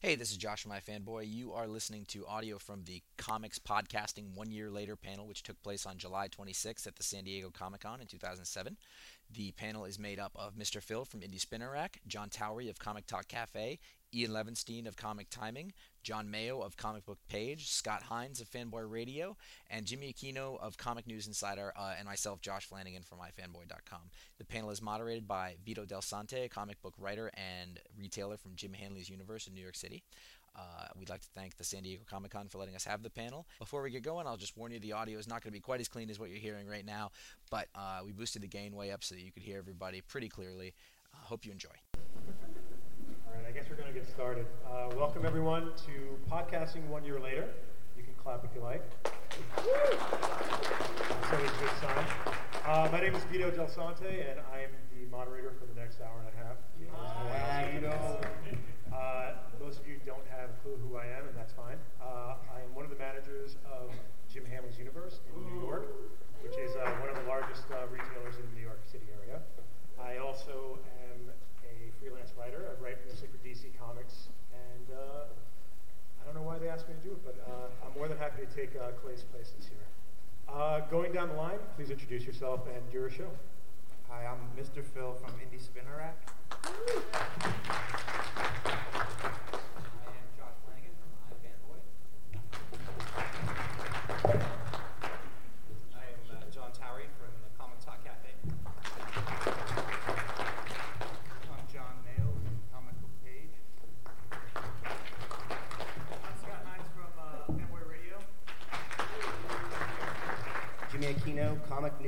Hey, this is Josh from iFanboy. You are listening to audio from the Comics Podcasting One Year Later panel, which took place on July 26th at the San Diego Comic Con in 2007. The panel is made up of Mr. Phil from Indie Spinner Rack, Jon Towry of Comic Talk Cafe, Ian Levenstein of Comic Timing, John Mayo of Comic Book Page, Scott Hinze of Fanboy Radio, and Jimmy Aquino of Comic News Insider, uh, and myself, Josh Flanagan from iFanboy.com. The panel is moderated by Vito Del Sante, a comic book writer and retailer from Jim Hanley's Universe in New York City. Uh, we'd like to thank the San Diego Comic Con for letting us have the panel. Before we get going, I'll just warn you the audio is not going to be quite as clean as what you're hearing right now, but uh, we boosted the gain way up so that you could hear everybody pretty clearly. Uh, hope you enjoy. All right, I guess we're going to get started. Uh, welcome, everyone, to Podcasting One Year Later. You can clap if you like. That's always a good sign. Uh, my name is Vito Del Sante, and I'm the moderator for the next hour and a half. Know, uh, most of you don't have a clue who I am, and that's fine. Uh, I am one of the managers of Jim Hanley's Universe in New York, which is uh, one of the largest uh, retailers in the New York City area. I also am a freelance writer. I write mostly for DC Comics, and uh, I don't know why they asked me to do it, but uh, I'm more than happy to take uh, Clay's place this year. Uh, going down the line, please introduce yourself and your show. Hi, I'm Mr. Phil from Indie Spinner Rack.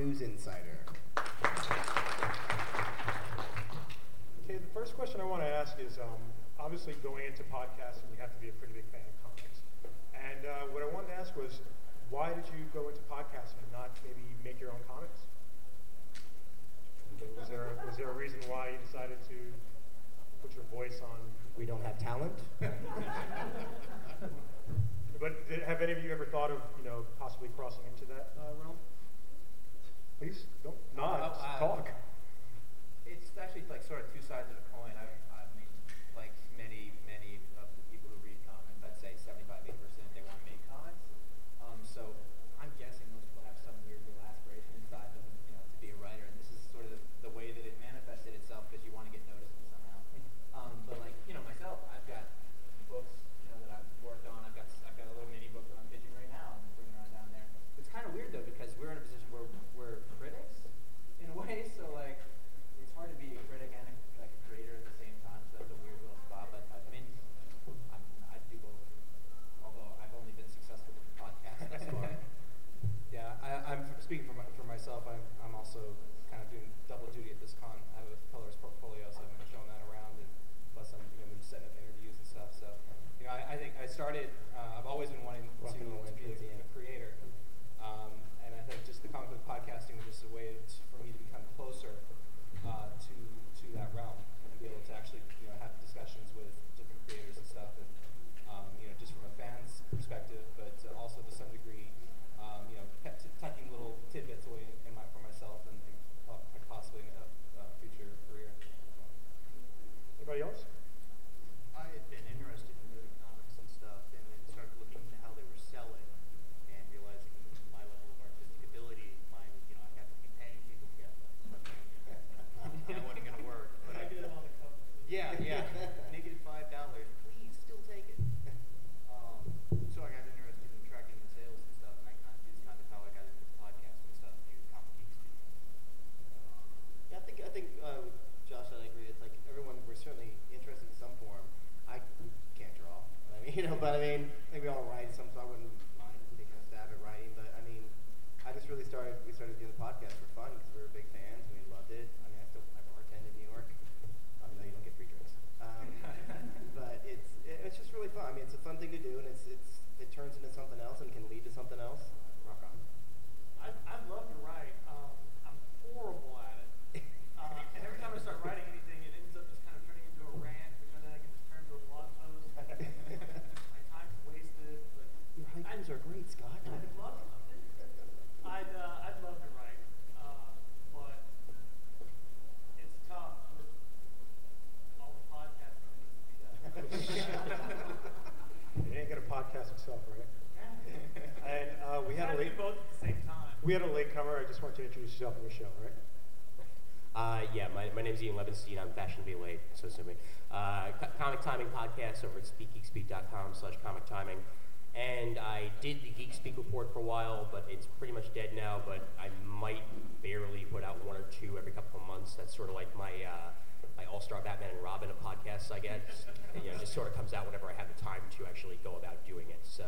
News Insider. us, you know, fashionably late, so zooming. Uh, comic Timing podcast over at speakgeekspeak.com slash comic timing. And I did the Geek Speak report for a while, but it's pretty much dead now. But I might barely put out one or two every couple of months. That's sort of like my uh, my All Star Batman and Robin of podcasts, I guess. you know, just sort of comes out whenever I have the time to actually go about doing it. So,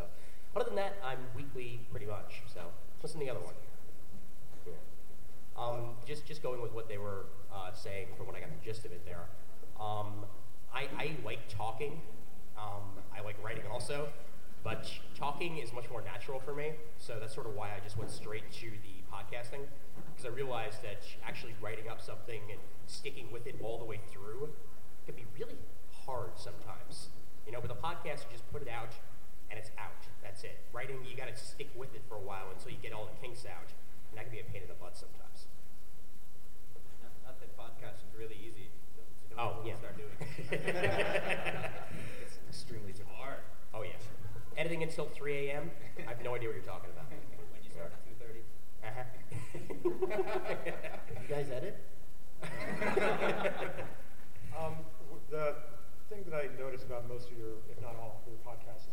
other than that, I'm weekly pretty much. So, listen to the other one? just just going with what they were uh, saying from what I got the gist of it there. Um, I, I like talking. Um, I like writing also, but talking is much more natural for me. So that's sort of why I just went straight to the podcasting because I realized that actually writing up something and sticking with it all the way through can be really hard sometimes. You know, with a podcast, you just put it out and it's out. That's it. Writing, you got to stick with it for a while until you get all the kinks out, and that can be a pain in the butt sometimes really easy. So oh, yeah. Start doing it's extremely hard. Oh, yeah. Editing until 3 a.m.? I have no idea what you're talking about. when you start at 2.30? Uh-huh. you guys edit? um, the thing that I noticed about most of your, if not all, of your podcasts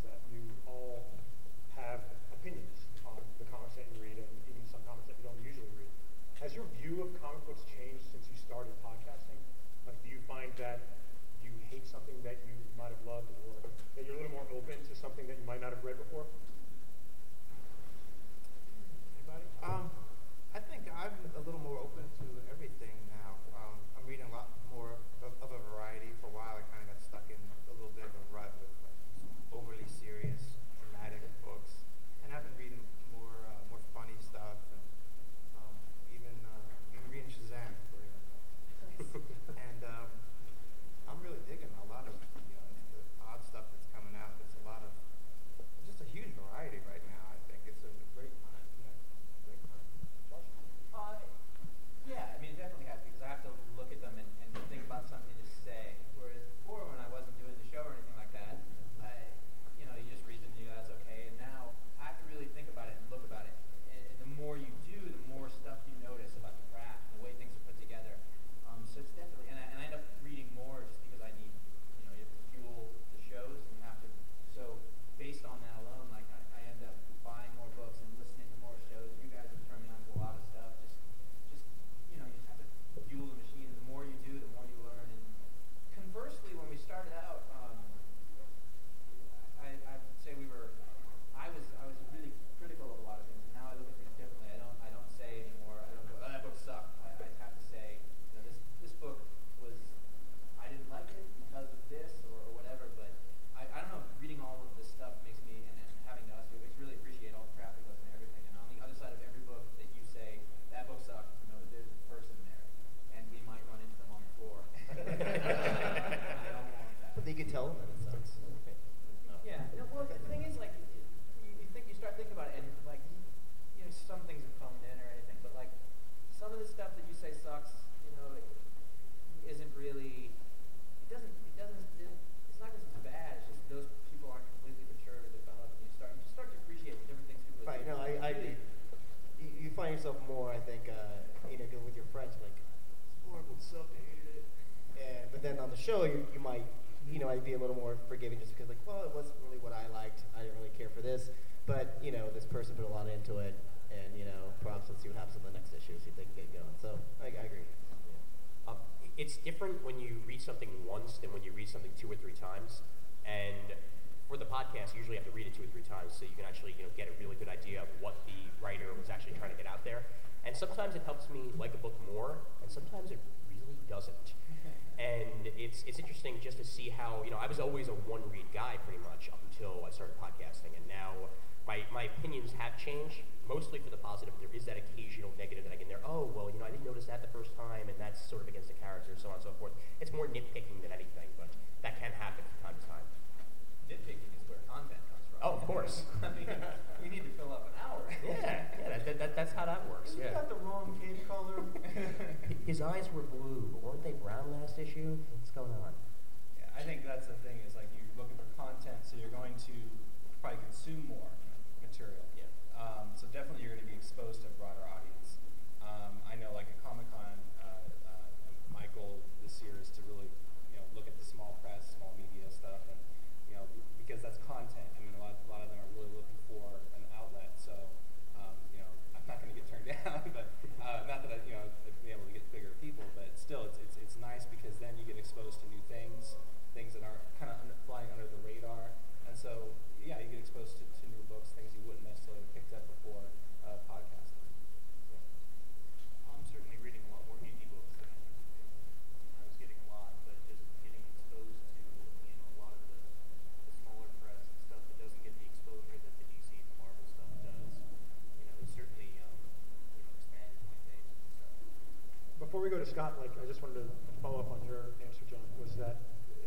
got like I just wanted to follow up on your answer, John. Was that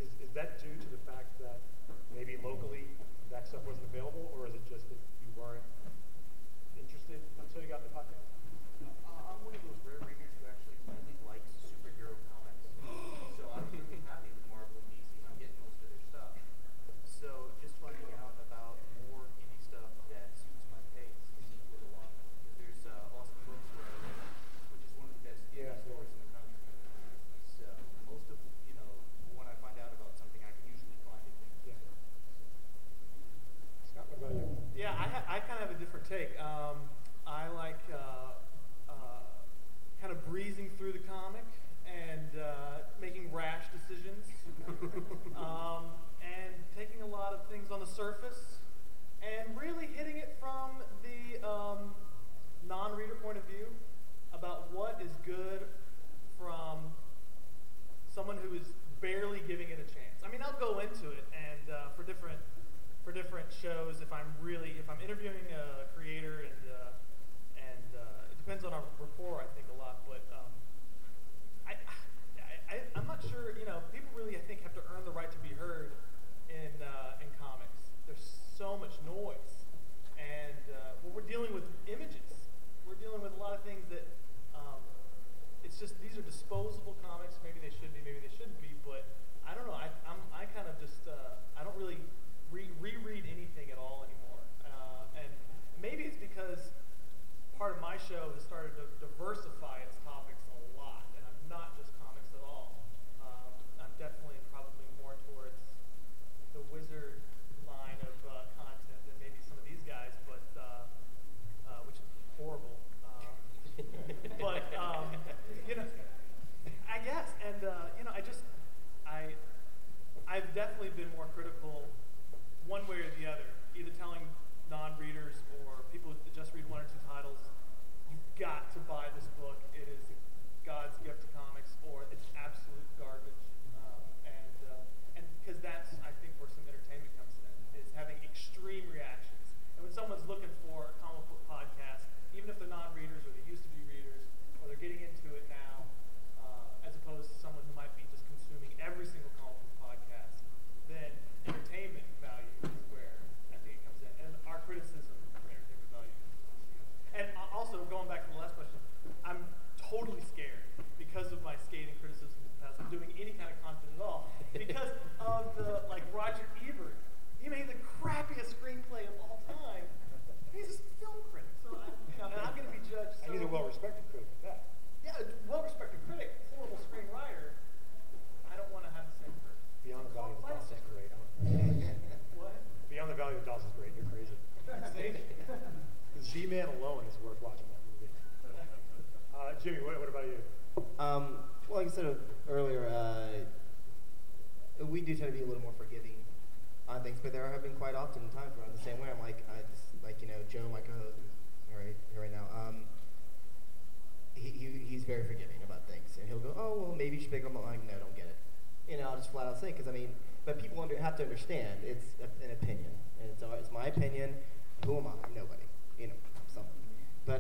is, is that due to the fact that maybe locally that stuff wasn't available, or is it just that you weren't interested until you got the podcast? Uh, I'm one of those rare readers take. Um,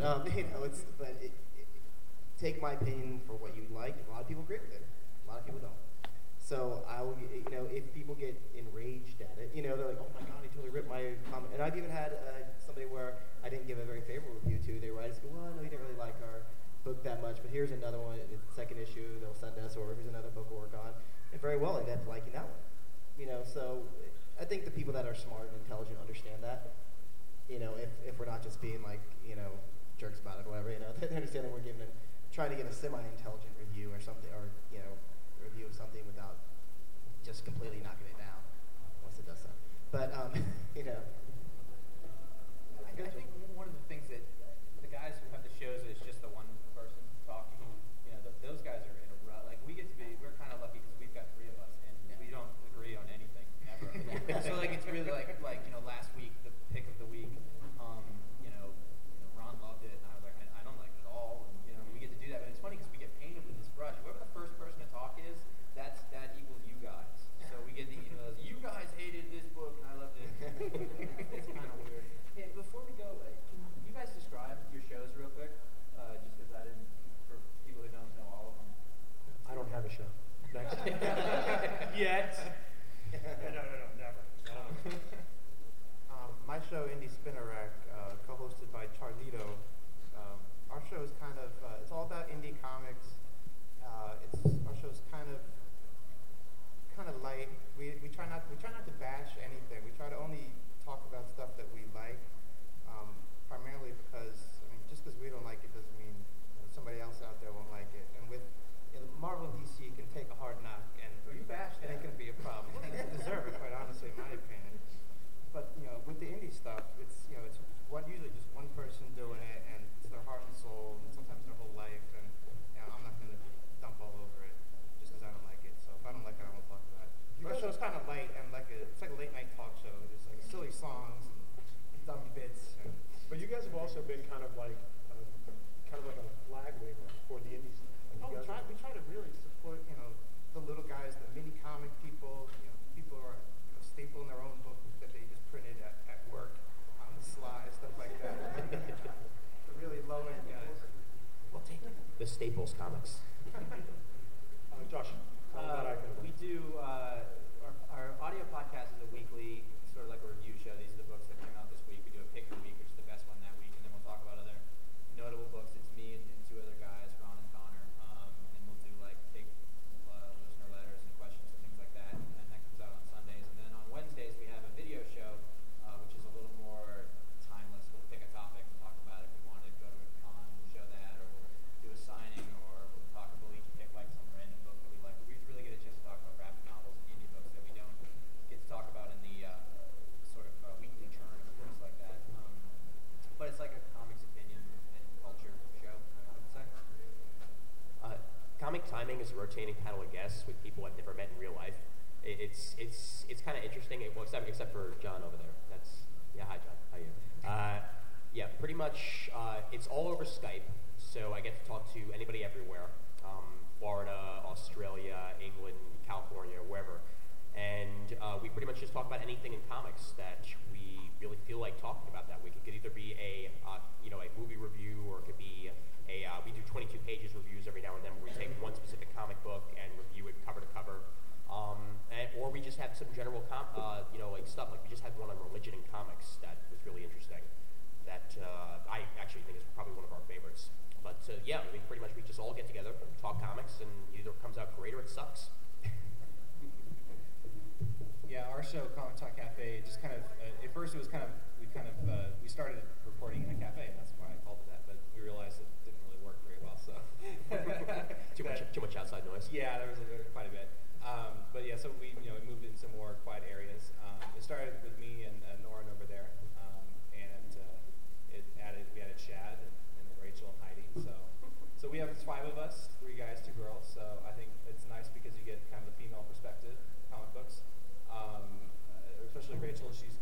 Um, you know, it's but it, it, take my opinion for what you like. A lot of people agree with it. A lot of people don't. So I will, you know, if people get enraged at it, you know, they're like, "Oh my God, he totally ripped my comment." And I've even had uh, somebody where I didn't give a very favorable review to. They write us, "Well, no, you didn't really like our book that much, but here's another one. The second issue. They'll send us, or here's another book we'll work on." And very well, end up liking that one. You know, so I think the people that are smart and intelligent understand that. You know, if, if we're not just being like, you know, jerks about it or whatever, you know, they understand that we're giving, it trying to give a semi-intelligent review or something, or, you know, review of something without just completely knocking it down once it does so. But, um, you know, I, I think one of the things that the guys who have the shows is just the one person talking. You know, th- those guys are in a rut. Like we get to be, we're kind of lucky because we've got three of us and we don't agree on anything ever. so like it's really like like you know last week the pick of the week. Um, you know, you know, Ron loved it and I was like I, I don't like it at all. And you know we get to do that, but it's funny because we get painted with this brush. Whoever the first person to talk is, that's that equals you guys. So we get the emails. You guys hated this book and I loved it. it's kind of weird. Hey, before we go, uh, can you guys describe your shows real quick? Uh, just because I didn't, for people who don't know all of them. I don't have a show. Next. Yet. Yeah, no, no, no, never. Um, Um, my show, Indie Spinner Rack, uh, co-hosted by Charlito. Um, our show is kind of, uh, it's all about indie comics. Uh, it's, our show's kind of, kind of light. We, we try not, we try not to bash anything. We try to only talk about stuff that we like, um, primarily because, I mean, just because we don't like it doesn't mean you know, somebody else out there won't like it. And with you know, Marvel and DC can take a hard knock, and Oh, you bashed it ain't that. gonna be a problem. Well, they deserve it, quite honestly, in my opinion. But you know, with the indie stuff, it's you know, it's one usually just one person doing it, and it's their heart and soul, and sometimes their whole life. And you know, I'm not gonna dump all over it just because I don't like it. So if I don't like it, I won't talk about it. You Our guys- show's kind of light and like a it's like a late night talk show. There's like silly songs and dumb bits. And But you guys have also been kind of like, uh, kind of like a flag waver for the indies. Oh, we try we try to really support you know the little guys, the mini comic people. You know, people who are you know, stapling their own book that they just printed at, at work on the sly, stuff like that. the really low end guys. We'll take the Staples comics. Uh, Josh, tell them about Uh, Icon. we do uh, our, our audio podcast is a weekly sort of like a review show. These are the books that came out this week. We do a pick of the week, which is the best one that week, and then we'll talk about other notable books. It's me and, and two other guys, Ron and Connor, um, and we'll do like take uh, listener letters and questions and things like that. And that comes out on Sundays. And then on Wednesdays we have a video show, uh, which is a little more timeless. We'll pick a topic and talk about it. If we want to go to a con, we'll show that, or we'll do a signing, or we'll talk. We'll each pick like some random book that we like. But we really get a chance to talk about graphic novels and indie books that we don't get to talk about in the uh, sort of uh, weekly churn of books like that. Um, but it's like a comics opinion and culture show, I would say. Uh, comic timing rotating panel of guests with people I've never met in real life. It, it's it's it's kind of interesting. Well, except except for John over there. That's yeah. Hi, John. How are you? Uh, yeah, pretty much. Uh, it's all over Skype, so I get to talk to anybody everywhere. Um, Florida, Australia, England, California, wherever. And uh, we pretty much just talk about anything in comics that we really feel like talking about that week. It could either be a uh, you know a movie review, or it could be a uh, we do 22 pages reviews every now and then, where we take one specific comic book and review it cover to cover. Um, and, or we just have some general, uh, you know, like stuff like we just had one on religion and comics that was really interesting. That uh, I actually think is probably one of our favorites. But uh, yeah, mean, pretty much we just all get together, talk comics, and either it comes out great or it sucks. Yeah, our show, Comic Talk Cafe, just kind of, uh, at first it was kind of, we kind of, uh, we started reporting in a cafe, and that's why I called it that, but we realized it so too much, too much outside noise. Yeah, there was, a, there was quite a bit. Um, but yeah, so we you know we moved in some more quiet areas. Um, it started with me and uh, over there, um, and uh, it added we added Chad and, and then Rachel and Heidi. So so we have five of us, three guys, two girls. So I think it's nice because you get kind of the female perspective comic books, um, uh, especially Rachel. She's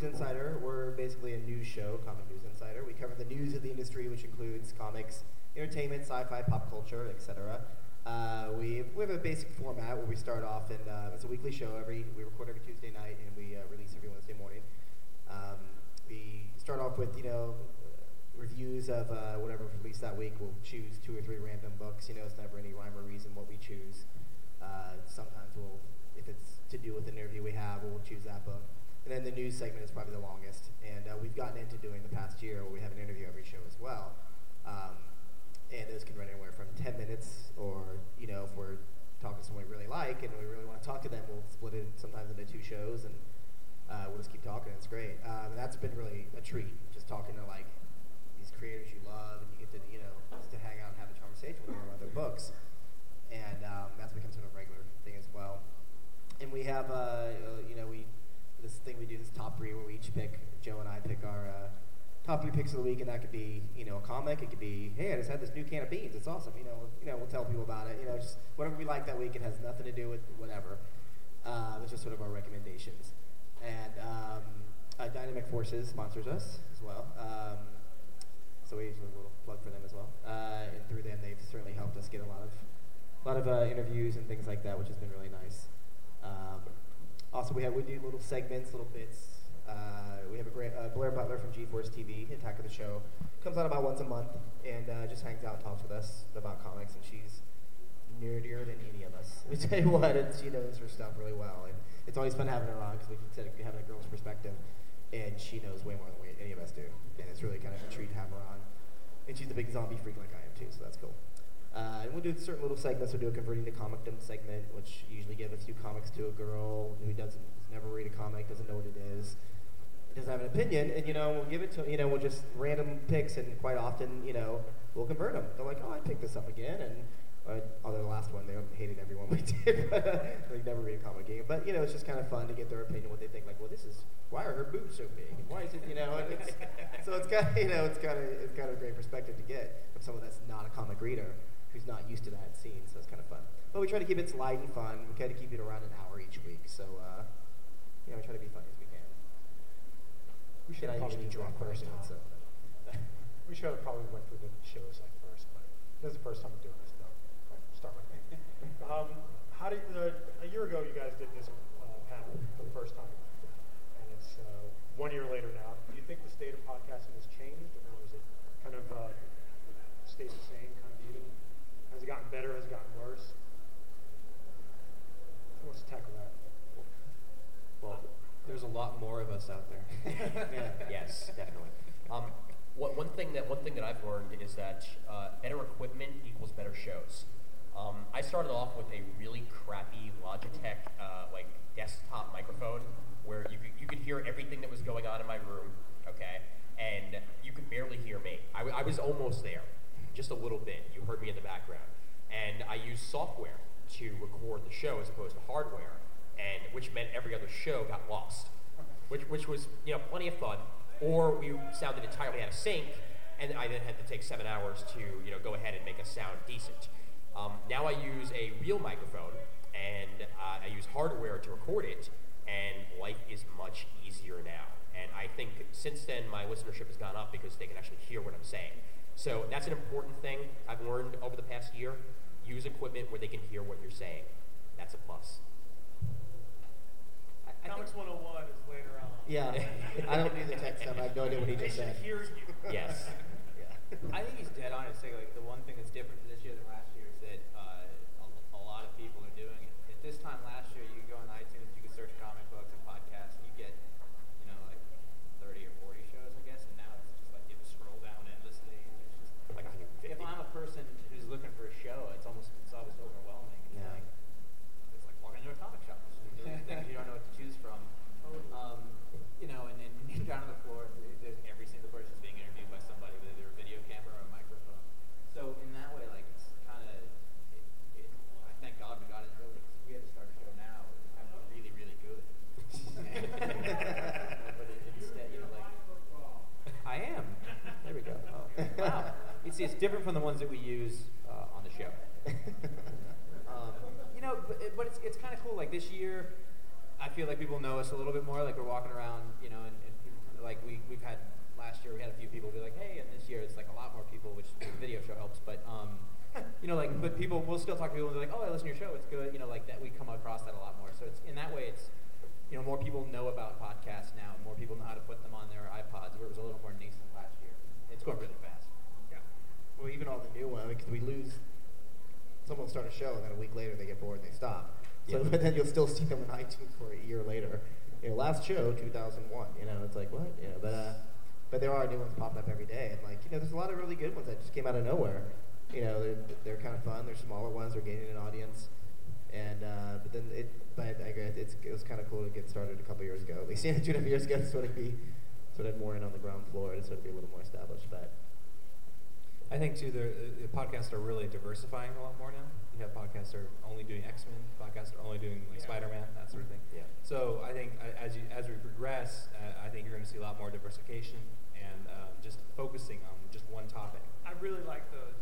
News Insider, we're basically a news show, Comic News Insider. We cover the news of the industry, which includes comics, entertainment, sci-fi, pop culture, etc. Uh, we, we have a basic format where we start off, and uh, it's a weekly show. Every we record every Tuesday night, and we uh, release every Wednesday morning. Um, we start off with you know reviews of uh, whatever's released that week. We'll choose two or three random books. You know, it's never any rhyme or reason what we choose. Uh, sometimes we'll, if it's to do with an interview we have, we'll choose that book. And then the news segment is probably the longest. And uh, we've gotten into doing the past year where we have an interview every show as well. Um, and those can run anywhere from 10 minutes or, you know, if we're talking to someone we really like and we really want to talk to them, we'll split it sometimes into two shows and uh, we'll just keep talking. It's great. Um, that's been really a treat, just talking to like these creators you love and you get to, you know, just to hang out and have a conversation with them about their books. And um, that's become sort of a regular thing as well. And we have, uh, uh, you know, we thing we do, this top three, where we each pick, Joe and I pick our uh, top three picks of the week, and that could be, you know, a comic. It could be, hey, I just had this new can of beans. It's awesome. You know, you know, we'll tell people about it. You know, just whatever we like that week. It has nothing to do with whatever. Uh, it's just sort of our recommendations. And um, uh, Dynamic Forces sponsors us as well. Um, so we usually a little plug for them as well. Uh, and through them, they've certainly helped us get a lot of, a lot of uh, interviews and things like that, which has been really nice. Also, we have we do little segments, little bits. Uh, we have a great uh, Blair Butler from G4 TV, Attack of the Show, comes out about once a month and uh, just hangs out and talks with us about comics, and she's nerdier than any of us. We tell you what, and she knows her stuff really well, and it's always fun having her on because we you're having a girl's perspective, and she knows way more than we, any of us do, and it's really kind of a treat to have her on. And she's a big zombie freak like I am too, so that's cool. Uh, and we'll do certain little segments. We'll do a converting to comicdom segment, which usually give a few comics to a girl who doesn't never read a comic, doesn't know what it is, doesn't have an opinion, and you know we'll give it to you know we'll just random picks, and quite often you know we'll convert them. They're like, oh, I picked this up again, and uh, although the last one they hated everyone we did, they never read a comic game. But you know it's just kind of fun to get their opinion, what they think. Like, well, this is why are her boobs so big, and why is it you know? And it's, so it's got you know it's kind of it's kind of a great perspective to get from someone that's not a comic reader who's not used to that scene. So it's kind of fun. But we try to keep it light and fun. We try to keep it around an hour each week. So uh, you know we try to be funny as we can. We should And I have usually probably draw first. first, so. We should have probably went through the shows like first, but this is the first time we're doing this though. Start with me. um, how did uh, a year ago you guys did this uh, panel for the first time, and it's uh, one year later now. Do you think the state of podcasting has changed, or is it kind of uh, stayed the same, kind of even? Has it gotten better? Has gotten worse? Who wants to tackle that? Well, there's a lot more of us out there. Yes, definitely. Um, one, one thing that one thing that I've learned is that uh, better equipment equals better shows. Um, I started off with a really crappy Logitech uh, like desktop microphone where you could, you could hear everything that was going on in my room, okay, and you could barely hear me. I, w- I was almost there, just a little bit. You heard me in the background, and I used software to record the show as opposed to hardware, and which meant every other show got lost which, which was you know plenty of fun. Or we sounded entirely out of sync, and I then had to take seven hours to you know go ahead and make us sound decent. Um, now I use a real microphone, and uh, I use hardware to record it, and life is much easier now. And I think since then my listenership has gone up because they can actually hear what I'm saying. So that's an important thing I've learned over the past year. Use equipment where they can hear what you're saying. That's a plus. I- I Comics 101 is later on. Yeah, I don't do the tech stuff. I have no idea what he just should said. hear you. Yes. Yeah. I think he's dead on to say like the one thing that's different this year than last year is that uh, a, a lot of people are doing it. At this time last year, you could go on iTunes, you could search comic books and podcasts, and you get, you know, like 30 or 40 shows, I guess. And now it's just like you have to scroll down endlessly. And it's just Like 150. if I'm a person who's looking for a show, it's almost it's almost overwhelming. It's Yeah. like it's like walking into a comic shop. There's things you don't know what to choose from. Um, you know, and, and you're down on the floor, there's every single person's being interviewed by somebody with either a video camera or a microphone. So in that way, like it's kind of, it, it, I thank God we got it early. 'cause if we had to start a show now, it would have to be really, really good. but it, instead, you know, like I am. There we go. Oh, wow. You see, it's different from the ones that we use uh, on the show. Um, you know, but, but it's, it's kind of cool. Like this year, I feel like people know us a little bit more. Like we're walking around, you know, and, and people, like we, we've had last year, we had a few people be like, hey, and this year it's like a lot more people, which the video show helps. But, um, you know, like, but people, we'll still talk to people and they're like, oh, I listen to your show, it's good. You know, like that, we come across that a lot more. So it's, in that way, it's, you know, more people know about podcasts now. More people know how to put them on their iPods, where it was a little more nascent last year. It's going really. Well, even all the new ones, because we lose. Someone will start a show, and then a week later they get bored and they stop. So, Yeah. but then you'll still see them on iTunes for a year later. You know, last show 2001. You know, it's like what? You know, but uh, but there are new ones popping up every day, and like you know, there's a lot of really good ones that just came out of nowhere. You know, they're they're kind of fun. They're smaller ones. They're gaining an audience. And uh, but then it, but I agree. It's it was kind of cool to get started a couple years ago. At least you know, two and a half years ago, sort of be sort of more in on the ground floor to sort of be a little more established. But I think too, the, the podcasts are really diversifying a lot more now. You have podcasts that are only doing X Men, podcasts that are only doing like Spider Man, that sort of thing. Yeah. So I think uh, as you as we progress, uh, I think you're going to see a lot more diversification and um, just focusing on just one topic. I really like those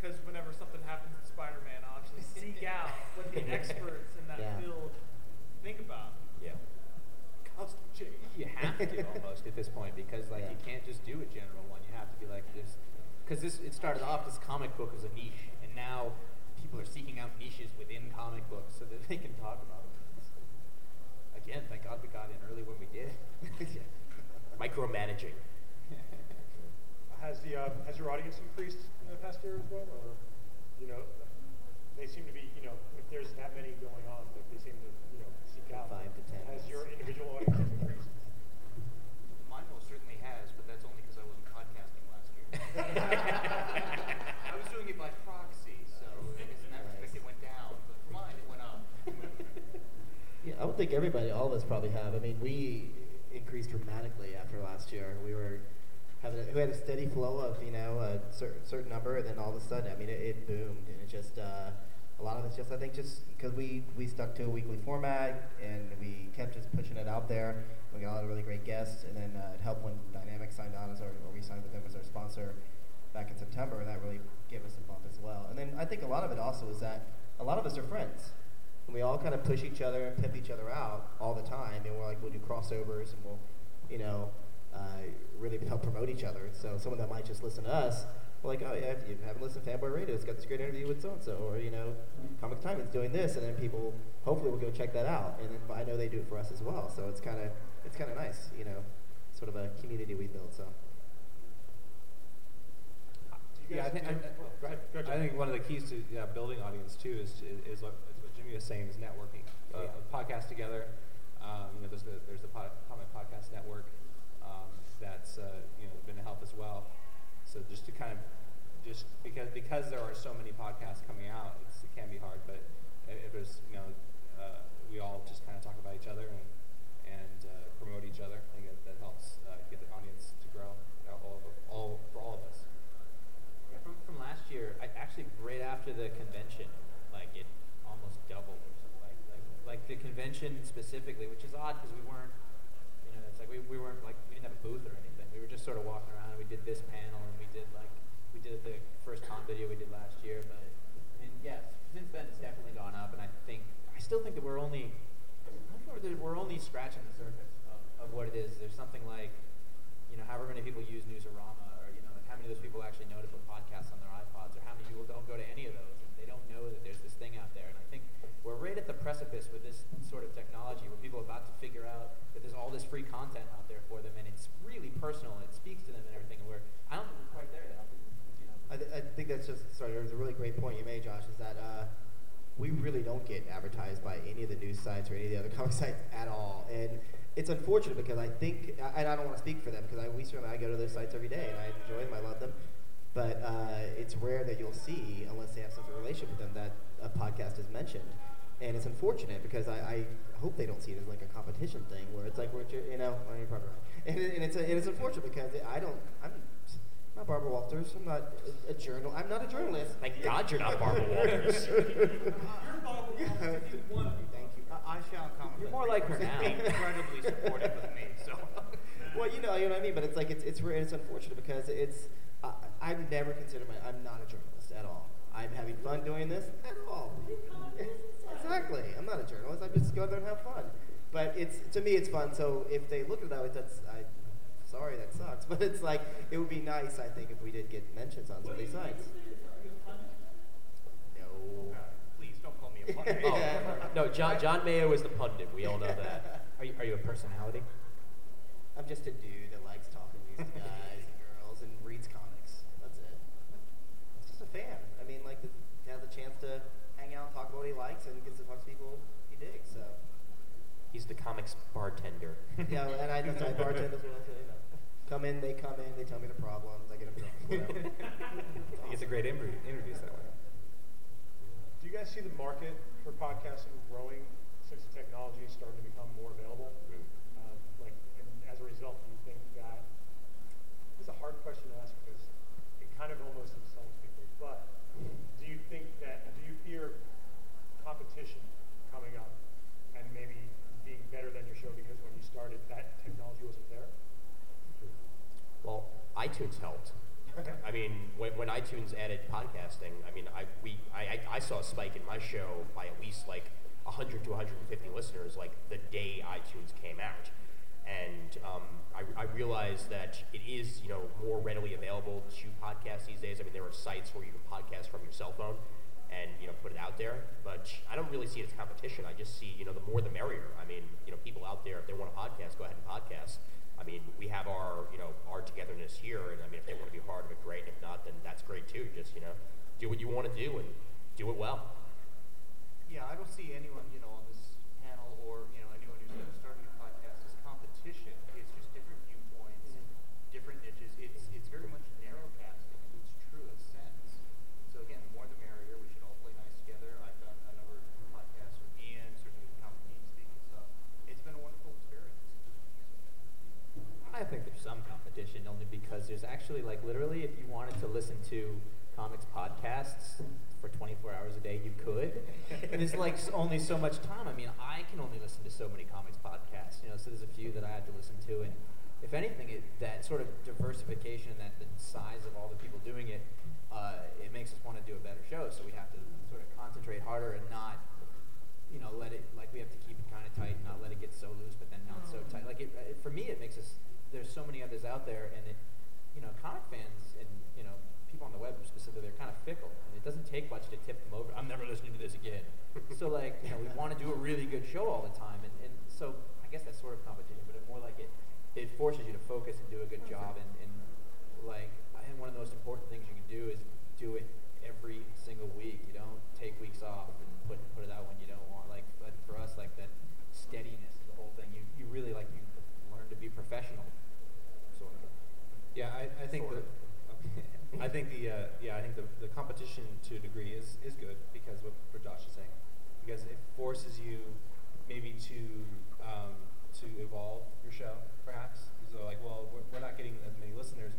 because whenever something happens to Spider-Man, I'll actually seek out what the experts in that Yeah. field think about. Yeah. Costume change. You have to almost at this point because like Yeah. you can't just do a general one. You have to be like this because this it started off as comic book as a niche, and now people are seeking out niches within comic books so that they can talk about them. Again, thank God we got in early when we did. Micromanaging. Has the uh, has your audience increased in the past year as well, or you know, they seem to be you know, if there's that many going on, like they seem to you know seek out. Five to ten. Has your individual audience increased? Mine most certainly has, but that's only because I wasn't podcasting last year. I was doing it by proxy, so in that respect it went down. But for mine, it went up. Yeah, I would think everybody, all of us probably have. I mean, we increased dramatically after last year. We were having a, we had a steady flow of you know a certain certain number, and then all of a sudden, I mean, it, it boomed, and it just uh, a lot of it's just I think just because we we stuck to a weekly format and we kept just pushing it out there. We got a lot of really great guests, and then uh, it helped when Dynamic signed on as our or we signed with them as our sponsor back in September, and that really gave us a bump as well. And then I think a lot of it also is that a lot of us are friends. And we all kind of push each other and pimp each other out all the time. And we're like, we'll do crossovers and we'll, you know, uh, really help promote each other. So someone that might just listen to us, like, oh yeah, if you haven't listened to Fanboy Radio, it's got this great interview with so and so, or you know, Comic Time is doing this, and then people hopefully will go check that out. And then I know they do it for us as well. So it's kind of it's kind of nice, you know, sort of a community we built. So. Yeah, I think, I, I- go ahead, go ahead, I think one of the keys to yeah, building audience too is, is, is, what, is what Jimmy was saying is networking. Uh, Yeah. Podcast together, Um, you know, there's the there's the pod, Comic Podcast Network um, that's uh, you know been a help as well. So just to kind of just because because there are so many podcasts coming out, it can be hard. But if there's you know uh, we all just kind of talk about each other and and uh, promote each other, I think that, that helps uh, get the audience to grow. You know, all, of, all for all of us. Yeah, from, from last year, I actually right after the convention, like it almost doubled or something. Like like, like the convention specifically, which is odd because we weren't, you know, it's like we, we weren't like we didn't have a booth or anything. We were just sort of walking around and we did this panel and we did like we did the first con video we did last year. But I mean, yeah, since then it's definitely gone up, and I think I still think that we're only I don't know that we're only scratching the surface of, of what it is. There's something like you know, however many people use Newsarama, or you know, like how many of those people actually know to put podcasts on their iPods, or how many people don't go to any of those and they don't know that there's this thing out there. We're right at the precipice with this sort of technology where people are about to figure out that there's all this free content out there for them, and it's really personal and it speaks to them and everything. And we're I don't think we're quite there yet. I th- I think that's just sorry. Was a really great point you made, Josh. Is that uh, we really don't get advertised by any of the news sites or any of the other comic sites at all, and it's unfortunate because I think, and I don't want to speak for them because I we certainly I go to those sites every day and I enjoy them, I love them, but uh, it's rare that you'll see unless they have sort of relationship with them that a podcast is mentioned. And it's unfortunate because I, I hope they don't see it as like a competition thing where it's like, we're, you know, well, you're probably right. And, it- and, it's, a, and it's unfortunate because I don't, I'm not Barbara Walters. I'm not a, a journal. I'm not a journalist. Thank God you're not Barbara Walters. You're Barbara Walters. Thank you. I, I shall comment. You're more like her now. Incredibly supportive of me. So. well, you know, you know what I mean. But it's like it's it's re- it's unfortunate because it's I, I've never considered my I'm not a journalist at all. I'm having fun doing this at all. Exactly. I'm not a journalist. I just go there and have fun. But it's to me it's fun. So if they look at it that way, that's I. Sorry, that sucks. But it's like it would be nice, I think, if we did get mentions on some of these sites. No. Please don't call me a pundit. Oh, no, John, John Mayo is the pundit. We all know that. are you, are you a personality? I'm just a dude that likes talking to these guys and girls and reads comics. That's it. I'm just a fan. I mean, like, to have the chance to hang out, talk about what he likes, and gets to talk to people he digs. So, He's the comics bartender. yeah, and I just I bartend as well. So, you know, come in, they come in, they tell me the problems, I get them drunk. Whatever. I think it's a great interview, interviews that way. Do you guys see the market for podcasting growing since the technology is starting to become more available? Uh, like, and as a result, do you think that this is a hard question to ask because it kind of almost insults people. But do you think that do you fear competition coming up and maybe being better than your show because when you started that technology wasn't there? Well, iTunes helped. I mean, when, when iTunes added podcasting, I mean, I we I, I, I saw a spike in my show by at least like 100 to 150 listeners, like the day iTunes came out, and um, I, I realized that it is you know more readily available to podcasts these days. I mean, there are sites where you can podcast from your cell phone and you know put it out there, but I don't really see it as competition. I just see you know the more the merrier. I mean, you know, people out there if they want to podcast, go ahead and podcast. I mean, we have our, you know, our togetherness here, and I mean, if they want to be part of it, great. If not, then that's great too. Just, you know, do what you want to do and do it well. Yeah, I don't see anyone, you know, on this panel or, you know, anyone who's going to start a new podcast as competition. It's just different viewpoints, different niches. It's it's very much narrowcasting in its truest sense. So again, the more the merrier. We should all play nice together. I've done a number of podcasts with Ian, certainly with Comic Geek Speak and stuff. It's been a wonderful experience. I think there's some competition only because there's actually like literally if you wanted to listen to comics podcasts for 24 hours a day, you could. and there's like only so much time. I mean, I can only listen to so many comics podcasts, you know. So there's a few that I have to listen to, and if anything, it, that sort of diversification, that the size of all the people doing it, uh, it makes us want to do a better show. So we have to sort of concentrate harder and not you know, let it like we have to keep it kind of tight, and not let it get so loose, but then not so tight. Like it, it, for me, it makes us there's so many others out there, and it, you know, comic fans and you know, people on the web specifically, they're kind of fickle, and it doesn't take much to tip them over. I'm never listening to this again. so like, you know, we want to do a really good show all the time, and, and so I guess that's sort of competition, but it more like it it forces you to focus and do a good job, and, and like, and one of the most important things you can do is do it every single week. You don't take weeks off and put put it out when you don't want. Like, but for us, like that steadiness, the whole thing. You you really like you learn to be professional yeah, I, I think the, I think the uh, yeah I think the, the competition to a degree is, is good because what, what Josh is saying. Because it forces you maybe to um, to evolve your show perhaps. So like well we're, we're not getting as many listeners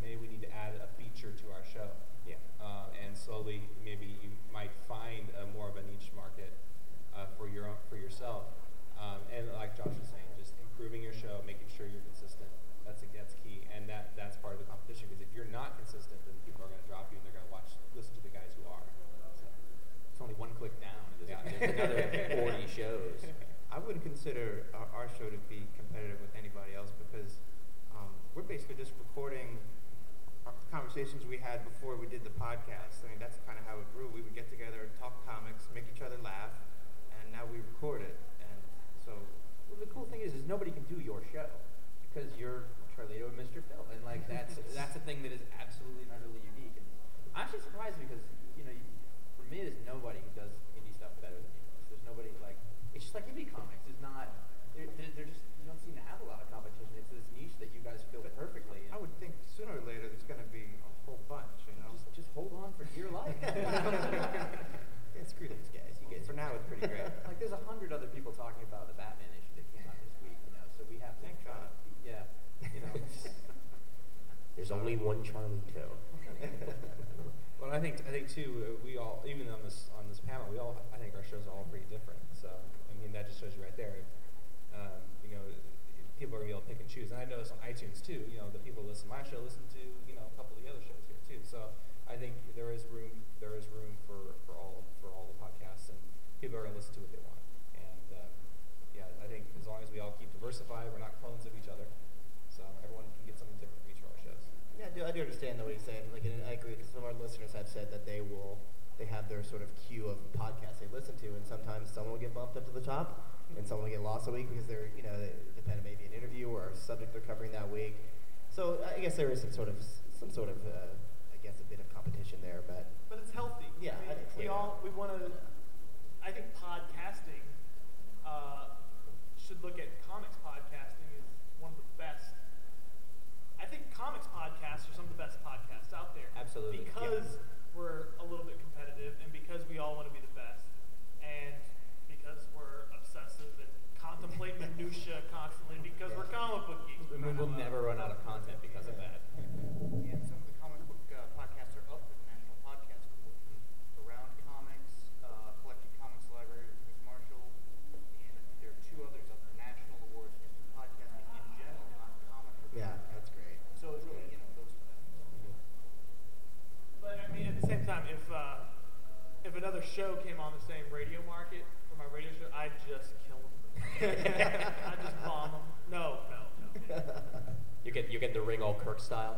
Kirk style?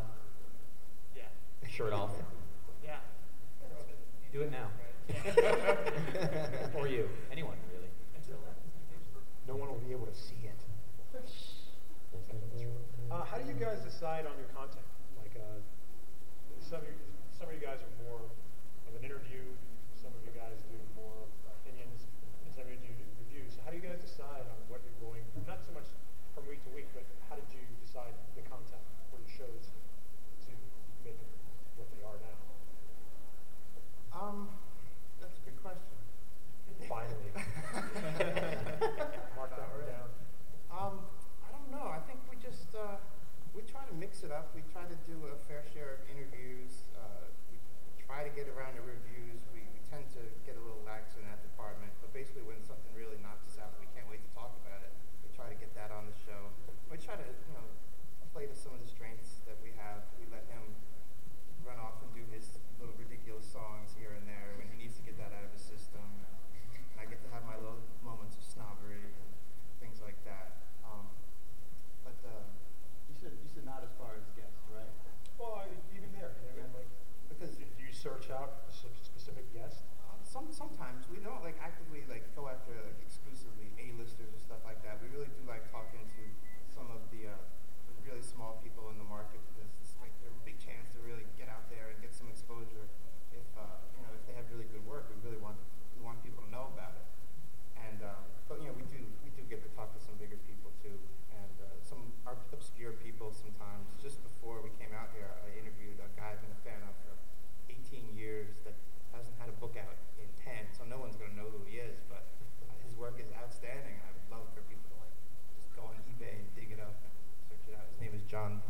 Yeah. Shirt off? Yeah. Do it now. or you. Anyone, really. No one will be able to see it. Uh, how do you guys decide on your content? Like, uh, some, of you, some of you guys are more of an interview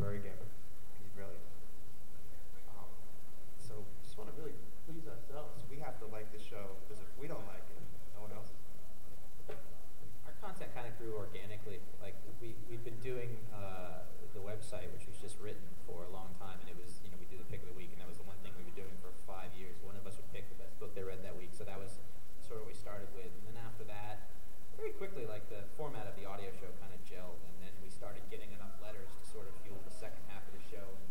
John Berrygammer. He's brilliant. Um, so just want to really please ourselves. We have to like the show because if we don't like it, no one else. Our content kind of grew organically. Like we we've been doing uh, the website, which was just written for a long time, and it was you know we do the pick of the week, and that was the one thing we've been doing for five years. One of us would pick the best book they read that week, so that was sort of what we started with. And then after that, very quickly, like the format of the audio show kind of gelled, and then we started getting enough letters to sort of fuel the second half of the show. And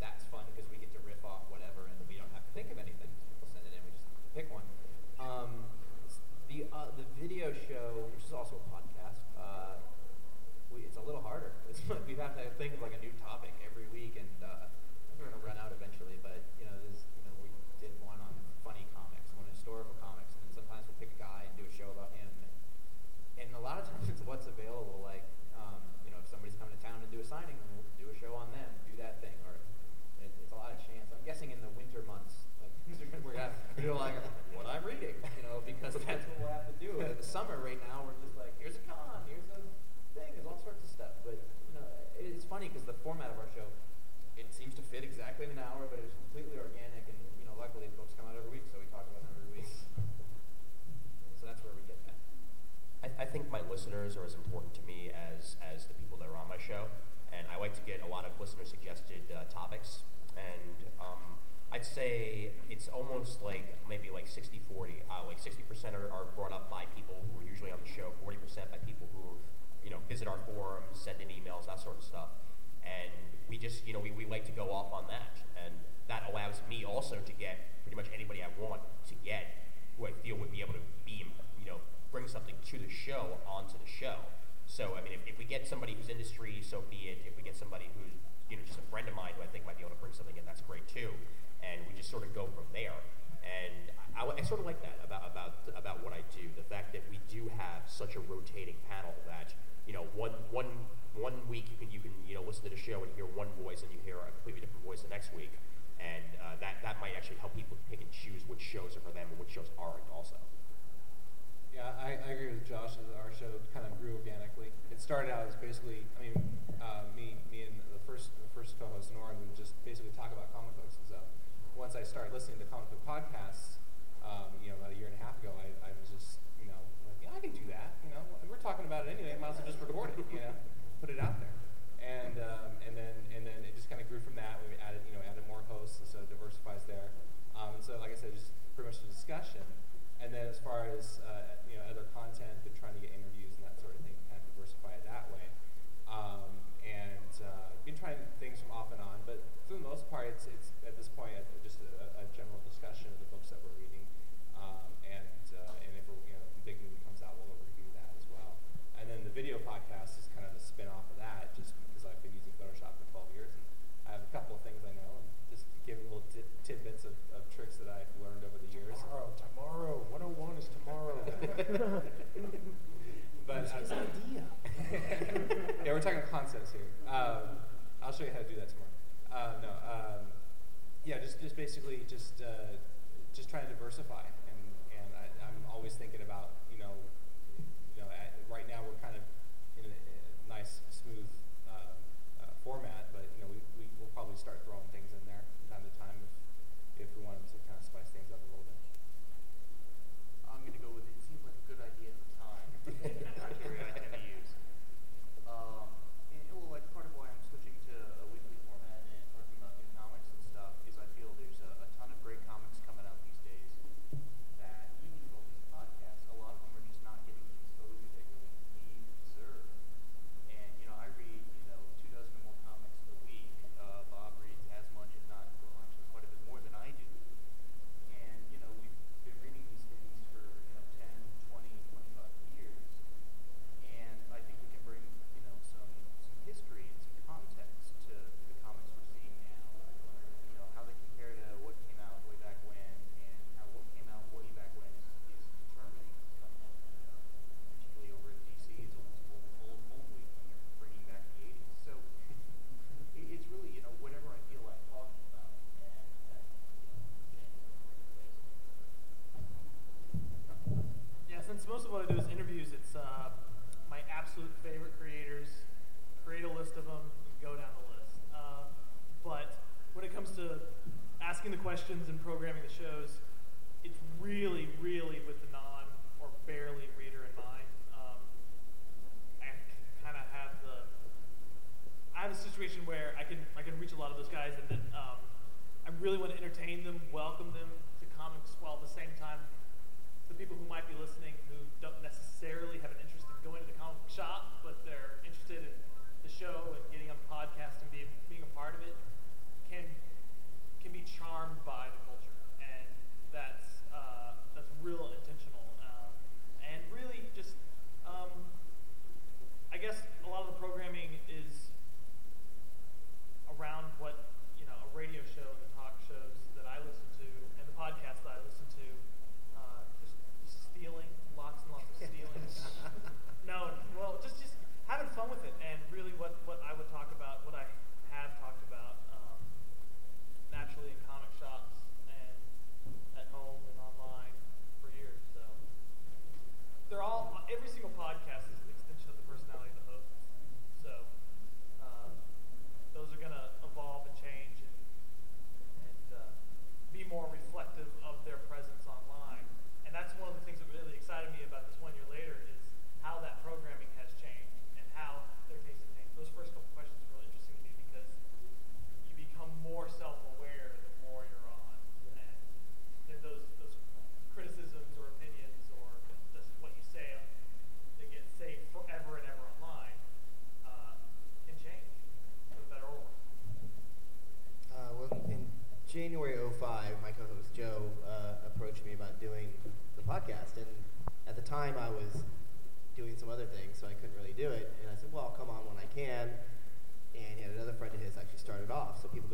that's fun because we get to riff off whatever, and we don't have to think of anything. People send it in, we just have to pick one. Um, s- the uh, the video show, which is also a podcast, uh, we, it's a little harder. It's, of like a new topic every week, and uh, we're gonna run out eventually. But you know, this, you know, we did one on funny comics, one on historical comics, and sometimes we'll pick a guy and do a show about him. And, and a lot of times it's what's available. Like, um, you know, if somebody's coming to town and do a signing, then we'll do a show on them, do that thing, or it, it's a lot of chance. I'm guessing in the winter months, like we're gonna do like what I'm reading, you know, because that's what we'll have to do. In the summer right now, we're just like, here's a con, here's a thing, there's all sorts of stuff. But you know, it's funny because the format of our show, it fit exactly in an hour, but it's completely organic, and you know, luckily books come out every week, so we talk about them every week. So that's where we get that. I, I think my listeners are as important to me as, as the people that are on my show. And I like to get a lot of listener suggested uh, topics. And um, I'd say it's almost like maybe like 60 40. Uh, like 60% are, are brought up by people who are usually on the show, 40% by people who you know, visit our forums, send in emails, that sort of stuff. And we just, you know, we, we like to go off on that. And that allows me also to get pretty much anybody I want to get who I feel would be able to be, you know, bring something to the show onto the show. So, I mean, if, if we get somebody who's industry, so be it. If we get somebody who's, you know, just a friend of mine who I think might be able to bring something in, that's great too. And we just sort of go from there. And I, I sort of like that about, about, about what I do. The fact that we do have such a rotating panel that, you know, one, one, one week you can, you can, you know, listen to the show and hear one voice and you hear a completely different voice the next week. And uh, that, that might actually help people pick and choose which shows are for them and which shows aren't also. Yeah, I, I agree with Josh that our show kind of grew organically. It started out as basically, I mean, uh, me, me and the first, the first co-host Nora, we would just basically talk about comic books and stuff. Once I started listening to comic book podcasts, um, you know, about a year and a half ago, I, I was just, you know, like, yeah, I can do that. You know, we're talking about it anyway. Might as well just record it. You know, put it out there. And um, and then and then it just kind of grew from that. We added, you know, added more hosts, and so it diversifies there. Um, and so, like I said, just pretty much the discussion. And then as far as uh, you know, other content, been trying to get interviews and that sort of thing, kind of diversify it that way. Um, and uh, been trying things from off and on, but for the most part, it's, it's at this point a, just a, a general discussion of the books that we're reading. Um, and uh, and if a you know, big movie comes out, we'll review that as well. And then the video podcast is kind of a spin off of that, just because I've been using Photoshop for 12 years and I have a couple of things I know and just giving little tit- tidbits of, of tricks that I've learned over the years. Tomorrow, tomorrow. 101 is tomorrow. but That's his uh, idea. yeah, we're talking concepts here. Um, I'll show you how to do that tomorrow. Uh, no, um, yeah, just just basically just uh, trying to diversify,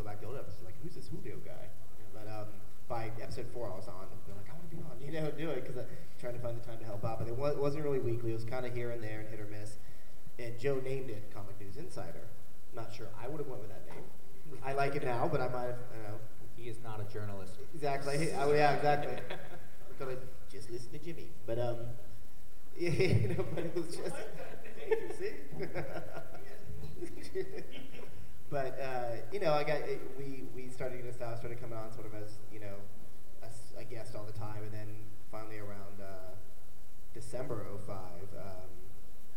back to old episodes like, "Who's this Julio guy?" But um, by episode four, I was on. They're like, "I want to be on," you know, do it because I'm trying to find the time to help out. But it wa- wasn't really weekly; it was kind of here and there and hit or miss. And Joe named it Comic News Insider. Not sure I would have went with that name. I like it now, but I might have, you know. He is not a journalist. Exactly. Oh, yeah, exactly. We're gonna just listen to Jimmy. But um, yeah, you know, but it was just. Thank you, see. but uh, you know, I got it, we we started getting established, started coming on sort of as you know, a, a guest all the time, and then finally around uh, December 05, um,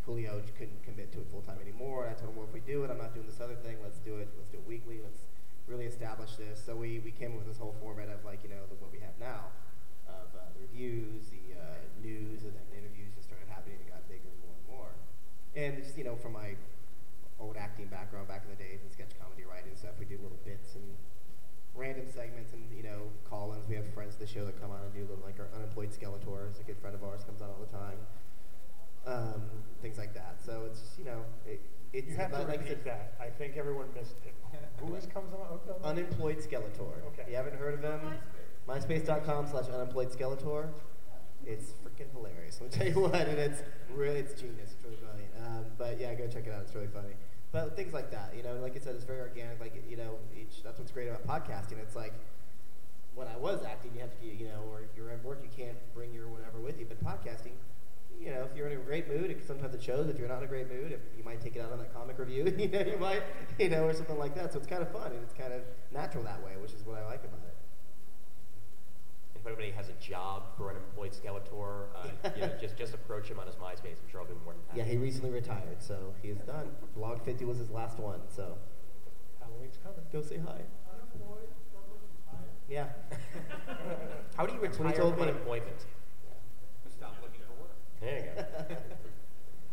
Julio couldn't commit to it full time anymore. And I told him, well, if we do it, I'm not doing this other thing. Let's do it. Let's do it weekly. Let's really establish this. So we, we came up with this whole format of like you know the, what we have now, of uh, the reviews, the uh, news, and then interviews just started happening and got bigger and more and more. And just you know from my old acting background back in the days and sketch comedy writing stuff, we do little bits and random segments and you know call-ins. We have friends of the show that come on and do little like our unemployed Skeletor is a good friend of ours comes on all the time. Um, things like that. So it's you know it, it's You have to like I repeat that. I think everyone missed it. Who is comes on? who comes on? unemployed Skeletor. Okay. You haven't heard of him? MySpace.com slash unemployed Skeletor. It's freaking hilarious. I'll tell you what, and it's really it's genius. It's really funny. Um, but yeah, go check it out. It's really funny. But things like that, you know, like I said, it's very organic. Like you know, each that's what's great about podcasting. It's like when I was acting, you have to, you know, or you're at work, you can't bring your whatever with you. But podcasting, you know, if you're in a great mood, it, sometimes it shows. If you're not in a great mood, if you might take it out on that comic review. You know, you might, you know, or something like that. So it's kind of fun and it's kind of natural that way, which is what I like about it. If anybody has a job for unemployed Skeletor, uh, you know, just just approach him on his MySpace. I'm sure I'll be more than happy. Yeah, he recently retired, so he is done. Blog 50 was his last one, so Halloween's coming. go say hi. Yeah. How do you That's what he retire told from me. unemployment? Stop looking for work. There you go.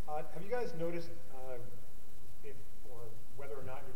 Uh, have you guys noticed uh, if or whether or not you're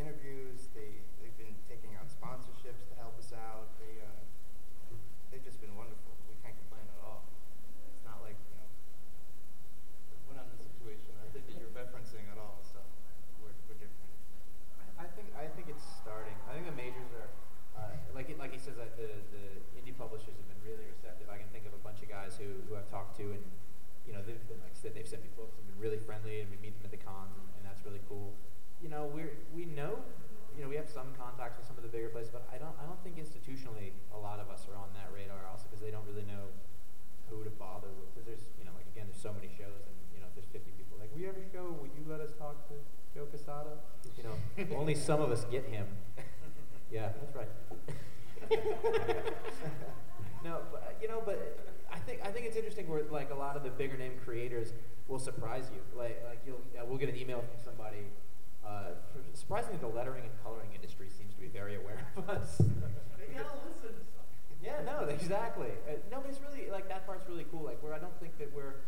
interviews. They they've been taking out sponsorships to help us out. They uh, they've just been wonderful. We can't complain at all. It's not like you know we're not in a situation I think that you're referencing at all. So we're we're different. I, I think I think it's starting. I think the majors are uh, like it, like he says that the the indie publishers have been really receptive. I can think of a bunch of guys who who I've talked to and you know they've been like said they've sent me books and been really friendly and we meet them at the cons and, and that's really cool some contacts with some of the bigger places, but I don't I don't think institutionally a lot of us are on that radar also because they don't really know who to bother with. Because there's you know like again there's so many shows and you know if there's 50 people like we have a show, would you let us talk to Joe Quesada? You know, only some of us get him. yeah, that's right. no, but, you know, but I think I think it's interesting where like a lot of the bigger name creators will surprise you. Like like you'll yeah, we'll get an email from somebody. Uh, surprisingly, the lettering and coloring industry seems to be very aware of us. They gotta listen. yeah, no, exactly. Uh, no, but it's really like that part's really cool. Like where I don't think that we're,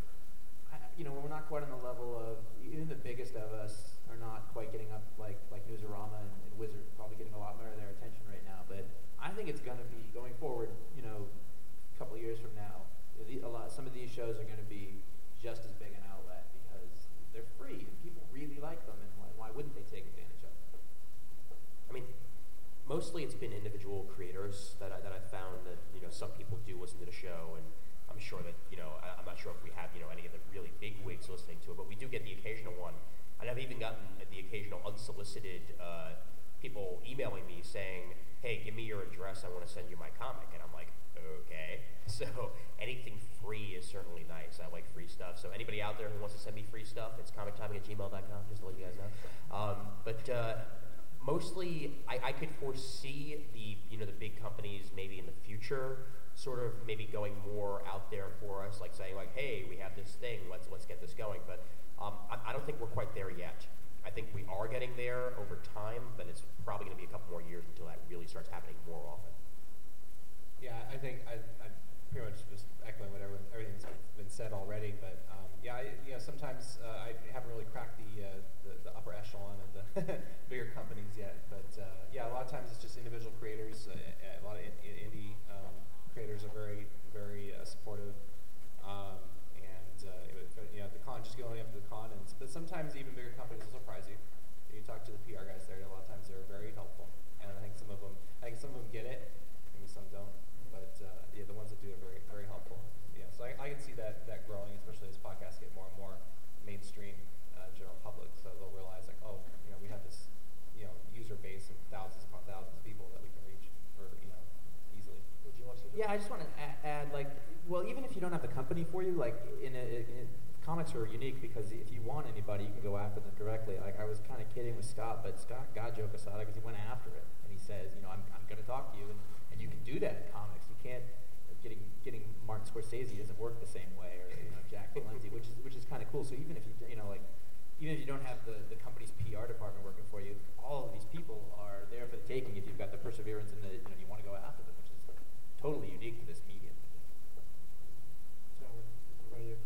I, you know, we're not quite on the level of even the biggest of us are not quite getting up like like Newsarama and, and Wizard probably getting a lot more of their attention right now. But I think it's going to be going forward. You know, a couple years from now, a lot some of these shows are going to be just as big an outlet because they're free and people really like them, and why, why wouldn't they take advantage of them? I mean, mostly it's been individual creators that I, that I've found that you know some people do listen to the show, and I'm sure that you know I, I'm not sure if we have you know any of the really big wigs listening to it, but we do get the occasional one, and I've even gotten the occasional unsolicited uh, people emailing me saying, "Hey, give me your address. I want to send you my comic," and I'm like, "Okay." So anything free is certainly nice. I like free stuff. So anybody out there who wants to send me free stuff, it's comictiming at gmail.com, just to let you guys know. Um, but uh, mostly I, I could foresee the you know the big companies maybe in the future sort of maybe going more out there for us like saying like hey we have this thing let's let's get this going. But um, I, I don't think we're quite there yet. I think we are getting there over time but it's probably going to be a couple more years until that really starts happening more often. Yeah, I think I, I'm pretty much just echoing whatever everything's been said already. But um, yeah, I, you know, sometimes uh, I haven't really cracked the, uh, the the upper echelon of the bigger companies yet. But uh, yeah, a lot of times it's just individual creators. Uh, a lot of in, in- indie um, creators are very very uh, supportive. Um, and uh, you know, the con just going up to the con, and but sometimes even bigger companies will surprise you. You talk to the PR guys there, a lot of times they're very helpful, and I think some of them, I think some of them get it, maybe some don't, yeah, the ones that do are very, very helpful. Yeah, so I, I can see that that growing, especially as podcasts get more and more mainstream, uh, general public, so they'll realize like, oh, you know, we have this, you know, user base of thousands upon thousands of people that we can reach for, you know, easily. Would you want to? Yeah, I just want to add, add like, well, even if you don't have the company for you, like in, a, in comics are unique because if you want anybody, you can go after them directly. Like I was kind of kidding with Scott, but Scott got Joe Quesada because he went after it, and he says, you know, I'm, I'm going to talk to you, and, and you can do that in comics. You can't getting getting Martin Scorsese doesn't work the same way, or you know, Jack Palance, which is which is kind of cool. So even if you you know like even if you don't have the, the company's PR department working for you, all of these people are there for the taking if you've got the perseverance and the you know you want to go after them, which is totally unique to this medium. What about you?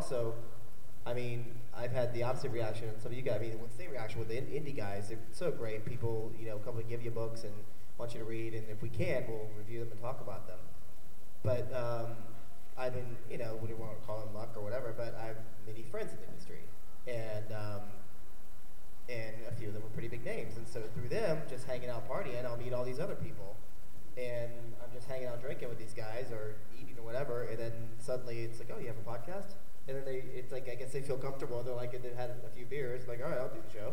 also, I mean, I've had the opposite reaction. Some of you guys, I mean, the same reaction with the indie guys? They're so great. People, you know, come and give you books and want you to read, and if we can, we'll review them and talk about them. But um, I've been, you know, we don't want to call them luck or whatever, but I've many friends in the industry, and um, and a few of them were pretty big names. And so through them, just hanging out, partying, I'll meet all these other people, and I'm just hanging out, drinking with these guys or eating or whatever, and then suddenly it's like, oh, you have a podcast? and then they, it's like I guess they feel comfortable. They're like, they had a few beers, like, all right, I'll do the show.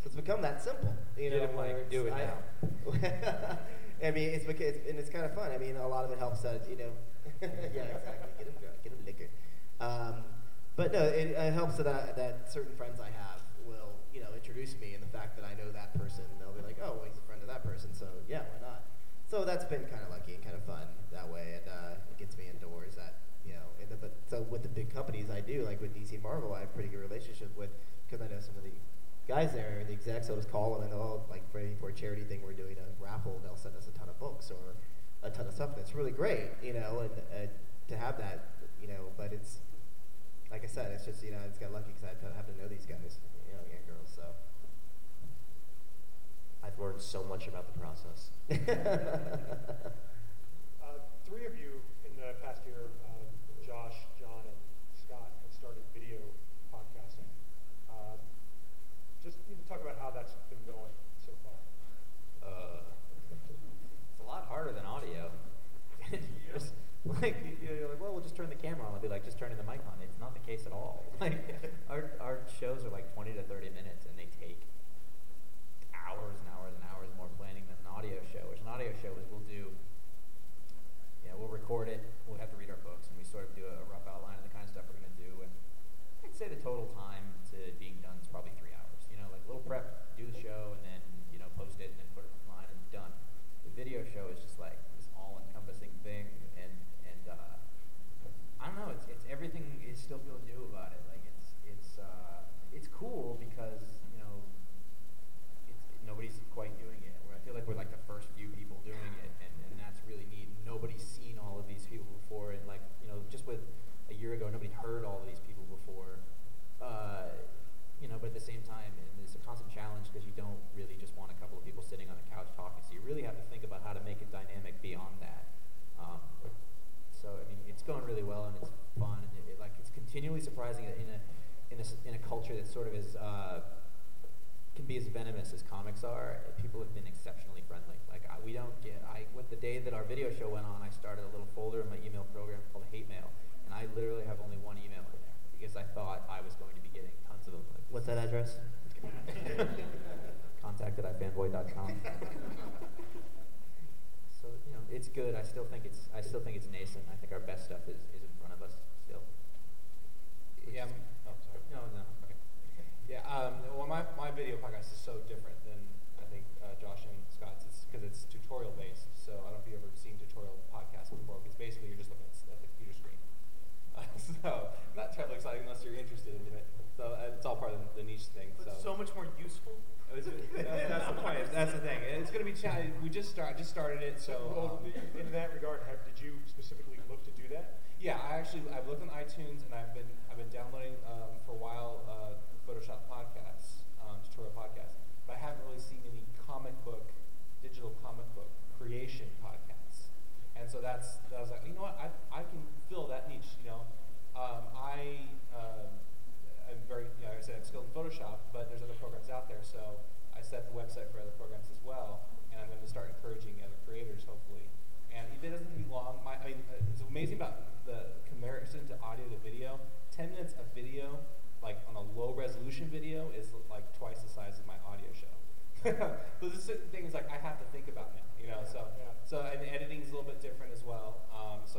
So it's become that simple, you know. Get like, do it I, now. I mean, it's because and it's kind of fun. I mean, a lot of it helps us, you know. yeah, exactly. Get them drunk, get them liquor. Um, but no, it, it helps that I, that certain friends I have will, you know, introduce me, and the fact that I know that person, they'll be like, oh, well, he's a friend of that person, so yeah, why not? So that's been kind of lucky and kind of fun that way, and uh, it gets me indoors you know. And the, but so with the big companies, I do like with DC Marvel, I have pretty good relationship with because I know some of the guys there, and the execs. I was calling and oh, like for, for a charity thing, we're doing a raffle. They'll send us a ton of books or a ton of stuff. That's really great, you know, and uh, to have that, you know. But it's like I said, it's just you know, it's got lucky because I have to know these guys, you know, and girls. So I've learned so much about the process.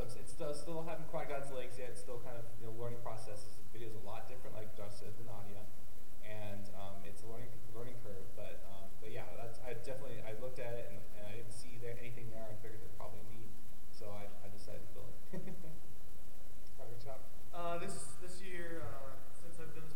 so it's, still, still haven't quite got its legs yet. It's still kind of you know learning process. The video is a lot different, like Josh said, than audio, and um, it's a learning learning curve. But um, but yeah, that's I definitely I looked at it and, and I didn't see there anything there. I figured there'd probably need, so I, I decided to build it. Robert, top. Uh, this this year, uh, since I've been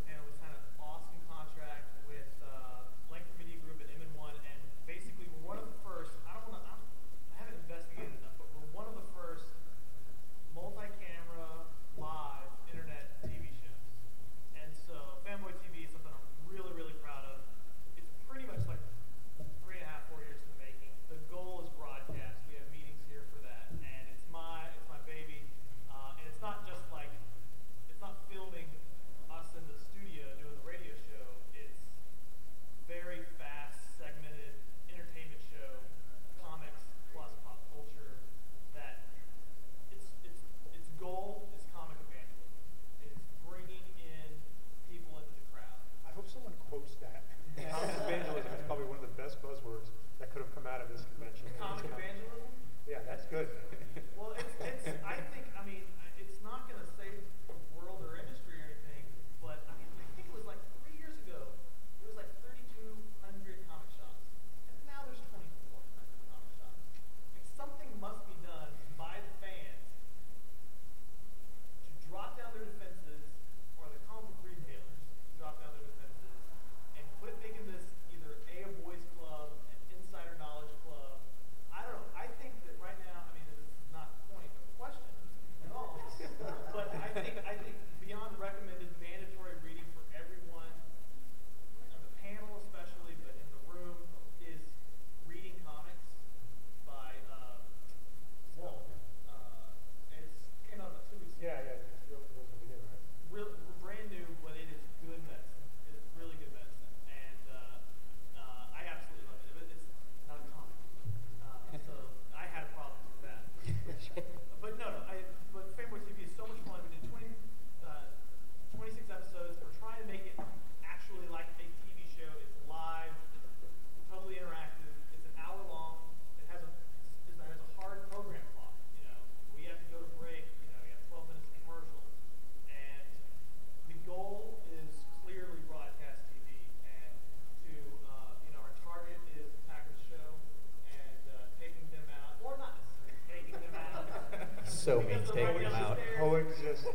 taking them out. Coexist.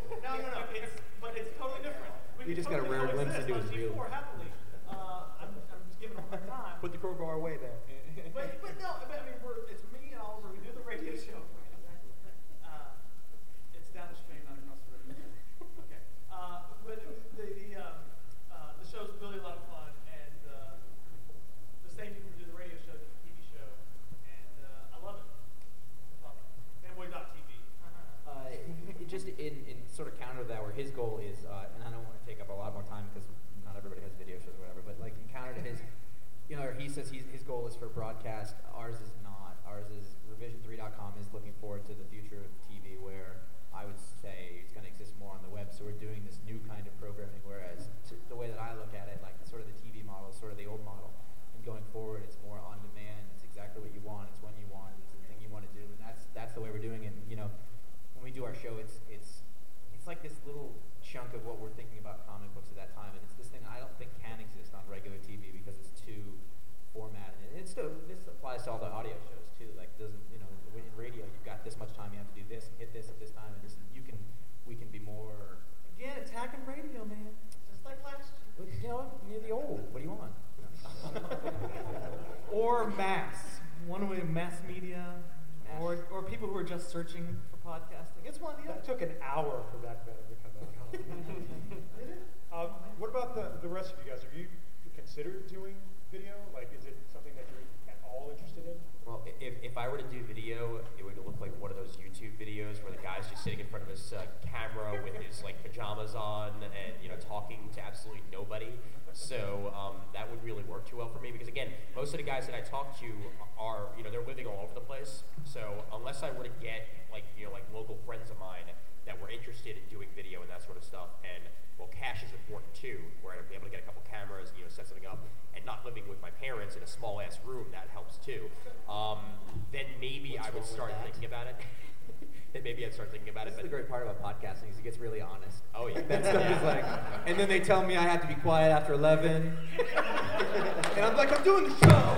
Tell me I have to be quiet after 11. and I'm like, I'm doing the show.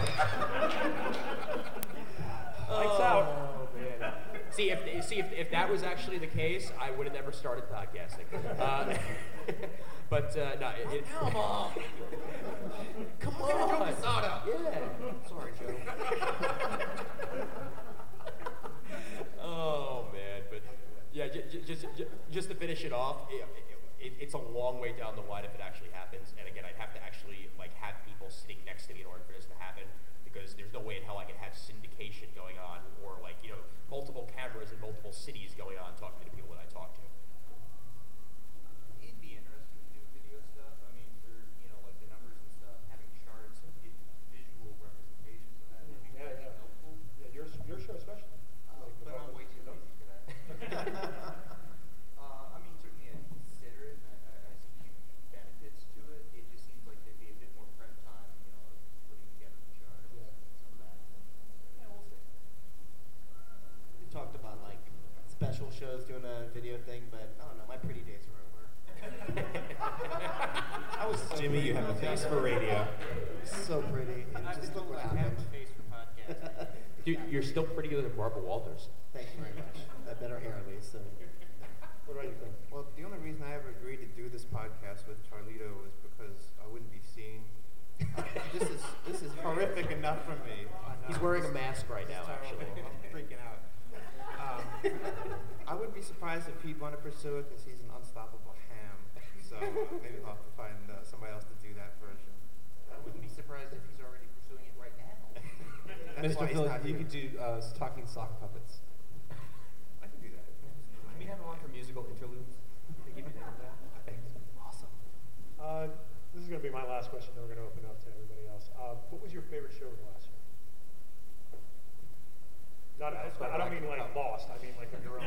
Lights out. Oh. See if see if, if that was actually the case, I would have never started podcasting. Uh, but uh, no, it, it, Come on. Come on. Yeah. Sorry, Joe. oh man, but yeah, j- j- just j- just to finish it off, it, it, it's a long way down the line if it actually happens. And again, I'd have to actually like have people sitting next to me in order for this to happen, because there's no way in hell I could have syndication going on or like you know multiple cameras in multiple cities going on talking to the people that I talk to. It'd be interesting to do video stuff. I mean, for you know, like the numbers and stuff, having charts and vi- visual representations of that would be Yeah, really yeah. helpful. Yeah, your, your show especially. Uh, Like, but with all I'm way the- too lazy for that. uh, I mean, certainly I consider it. and I, I, I see huge benefits to it. It just seems like there'd be a bit more prep time, you know, putting together the charts, Yeah. some of that. Yeah, we'll see. We talked about like special shows doing a video thing, but I don't know. My pretty days are over. I was so Jimmy, you pretty have a when I was face for radio. So pretty. And I've just look told what I have happened. a face for podcasting. Dude, you're still prettier than Barbara Walters. Thank you very much. I better hair at least. So. What about you, Craig? Well, the only reason I ever agreed to do this podcast with Charlito was because I wouldn't be seen. Uh, this is this is horrific enough for me. He's wearing a mask right now, actually. I'm freaking out. Um, I wouldn't be surprised if he'd want to pursue it because he's an unstoppable ham. So uh, maybe I'll have to find uh, somebody else to do that version. I wouldn't be surprised if he's already pursuing it right now. That's why Mr. he's Phillips, not you here. could do uh, talking sock puppets. I can do that. Can we have one for musical interludes? They give you that. Thanks. Awesome. Uh, this is going to be my last question, then we're going to open up to everybody else. Uh, what was your favorite show of the last year? Not, I, I don't mean like Lost. I mean like of your own.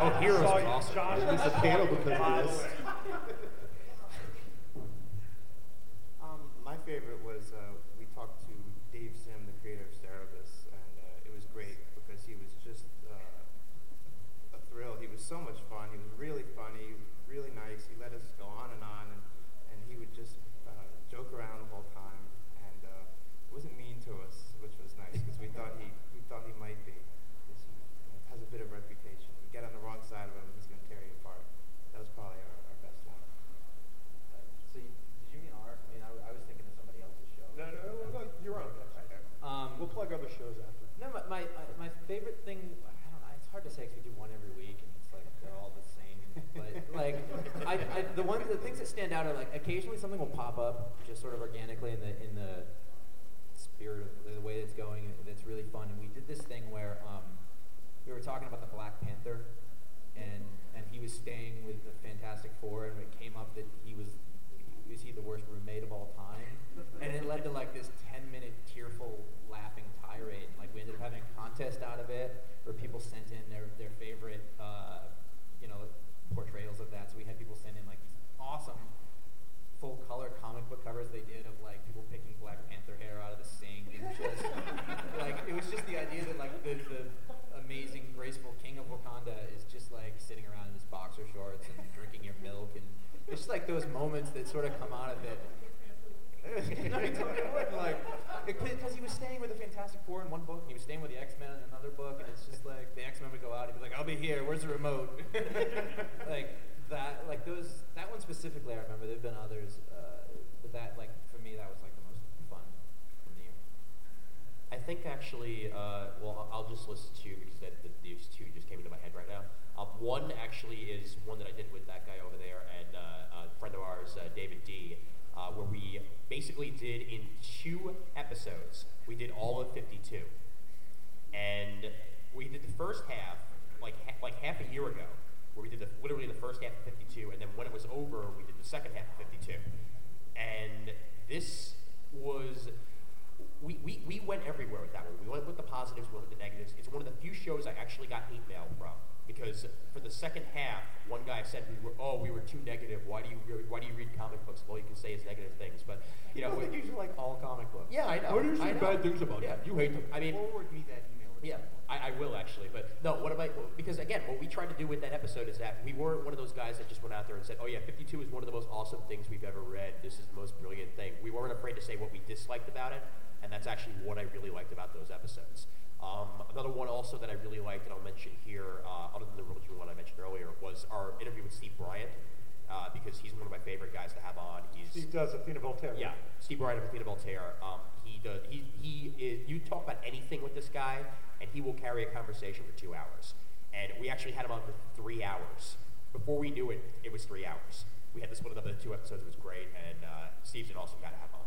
Oh, Heroes Saw was you- awesome. Josh, At least a panel because of By this. way. Um, my favorite was uh, we talked to Dave Sim, the creator of Cerebus, and uh, it was great because he was just uh, a thrill. He was so much fun. He was really funny, really nice. He let us go on and on, and, and he would just uh, joke around the whole time, and uh, wasn't mean to us, which was nice because we thought he we thought he might be. 'cause he you know, has a bit of reputation. You get on the wrong side of him, he's going to tear you apart. That was probably our, our best one. So you, did you mean our? I mean, I, w- I was thinking of somebody else's show. No, no, no, no, your own. Um, We'll plug other shows after. No, my, my, my, my favorite thing, I don't know, it's hard to say because we do one every week and it's like they're all the same. But like, I, I, the one, the things that stand out are like occasionally something will pop up just sort of organically in the, in the spirit of the, way it's going that's really fun. And we did this thing where um, we were talking about the Black Panther and, and he was staying with the Fantastic Four and it came up that he was, was he the worst roommate of all time? And it led to like this 10 minute tearful laughing tirade. Like we ended up having a contest out of it where people sent in their, their favorite, uh, you know, portrayals of that. So we had people send in like these awesome full color comic book covers they did of like people picking Black Panther hair out of the sink and just like it was just the idea that like the, the amazing graceful king of Wakanda is just like sitting around in his boxer shorts and drinking your milk and it's just like those moments that sort of come out of it. Like, because he was staying with the Fantastic Four in one book, and he was staying with the X Men in another book, and it's just like the X Men would go out, and he'd be like, "I'll be here. Where's the remote?" like that, like those. That one specifically, I remember. There've been others. Uh, but that like for me that was like the most fun from the year. I think actually, uh, well, I'll just list two because that, that these two just came into my head right now. Uh, one actually is one that I did with that guy over there and uh, a friend of ours, uh, David D, uh, where we basically did in two episodes, we did all of 52. And we did the first half, like, like half a year ago, where we did the, literally the first half of 52, and then when it was over, we did the second half of 52. And this was we, we, we went everywhere with that one. We went with the positives, we went with the negatives. It's one of the few shows I actually got hate mail from because for the second half, one guy said we were oh we were too negative. Why do you re- why do you read comic books? Well, you can say is negative things, but you know. I think you should like all comic books. Yeah, I know. What do you I say bad things about yeah. them? You hate them. I mean, Forward me that email. Yeah, I, I will actually. But no, what am I? Because again, what we tried to do with that episode is that we weren't one of those guys that just went out there and said, "Oh yeah, 52 is one of the most awesome things we've ever read. This is the most brilliant thing." We weren't afraid to say what we disliked about it, and that's actually what I really liked about those episodes. Um, another one also that I really liked, and I'll mention here, uh, other than the religion one I mentioned earlier, was our interview with Steve Bryant, uh, because he's one of my favorite guys to have on. He's Steve does Athena Voltaire. yeah, Steve Bryant of Athena Voltaire. Um, he does. He he is. You talk about anything with this guy, and he will carry a conversation for two hours. And we actually had him on for three hours. Before we knew it, it was three hours. We had this one into two episodes. It was great, and uh, Steve's an awesome guy to have on.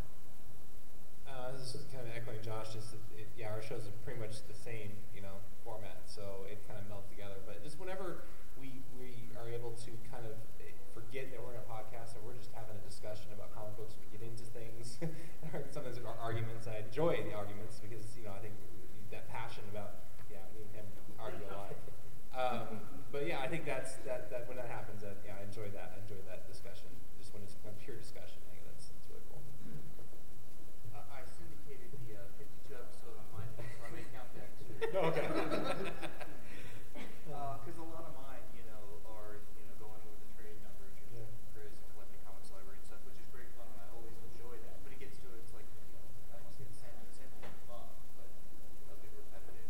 Uh, this is kind of echoing Josh. Just it, yeah, our shows are pretty much the same, you know, format, so it kind of melts together. But just whenever we we are able to kind of eh, forget that we're in a podcast and we're just having a discussion about comic books, we get into things. sometimes there are arguments. I enjoy the arguments because you know I think that passion about yeah, me and him argue a lot. Um, but yeah, I think that's that, that when that happens, that yeah, I enjoy that. I enjoy that discussion. Just when it's kind of pure discussion, I think that's that's really cool. Uh, I syndicated the uh, 52 episode on my phone, so I may count that too. No, okay. Because a lot of mine, you know, are you know going with the trade numbers, Yeah. Chris and collecting comics library and stuff, which is great fun, and I always enjoy that. But it gets to it's like you know, I don't want to say the same, the same thing fun, but a bit repetitive.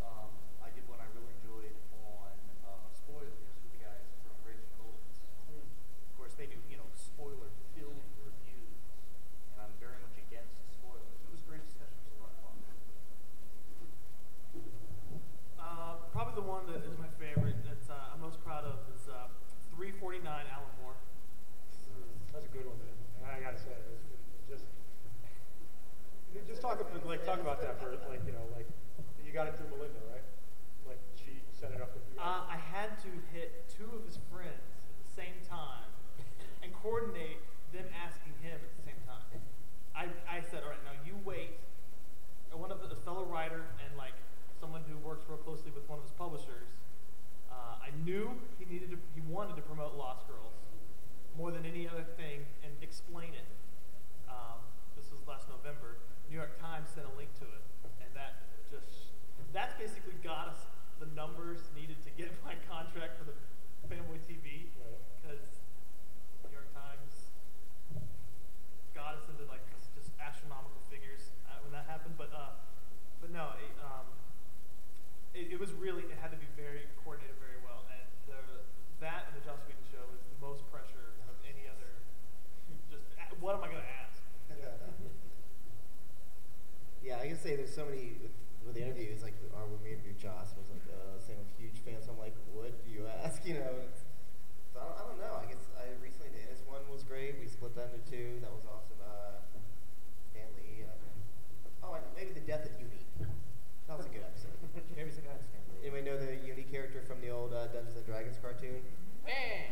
Um, I did one I really enjoyed on uh, spoilers with the guys from Raging Bullets. Of course, they do you know spoiler-filled reviews, and I'm very much against spoilers. It was a great discussion, it was a lot of fun. Uh, probably the one that is my favorite that uh, I'm most proud of is uh, 349 Alan Moore. That's a good one, man. I gotta say, it was it just just talk about like talk about that for like you know like you got it through Melinda, right? Like she set it up with you. Uh, I had to hit two of his friends at the same time and coordinate them asking him at the same time. I, I said, all right, now you wait. And one of the a fellow writer and like someone who works real closely with one of his publishers, uh, I knew he needed to, he wanted to promote Lost Girls more than any other thing and explain it. Um, this was last November. New York Times sent a link to it, and that just that's basically got us the numbers needed to get my contract for the Fanboy TV Right. because New York Times got us into like just astronomical figures uh, when that happened. But uh, but no, it, um, it, it was really it had to be very coordinated very well, and the that and the Joss Whedon show is the most pressure of any other. Just what am I going to ask? Yeah, I can say there's so many with, with the interviews, like our when we interviewed Joss was like, uh, saying I'm a huge fan, so I'm like, what do you ask? You know, it's, so I don't, I don't know. I guess I recently did. This one was great. We split that into two. That was awesome. Uh, Stan Lee. Uh, oh, I know, maybe the death of Uni. That was a good episode. Maybe it's a guy. Anybody know the Uni character from the old uh, Dungeons and Dragons cartoon?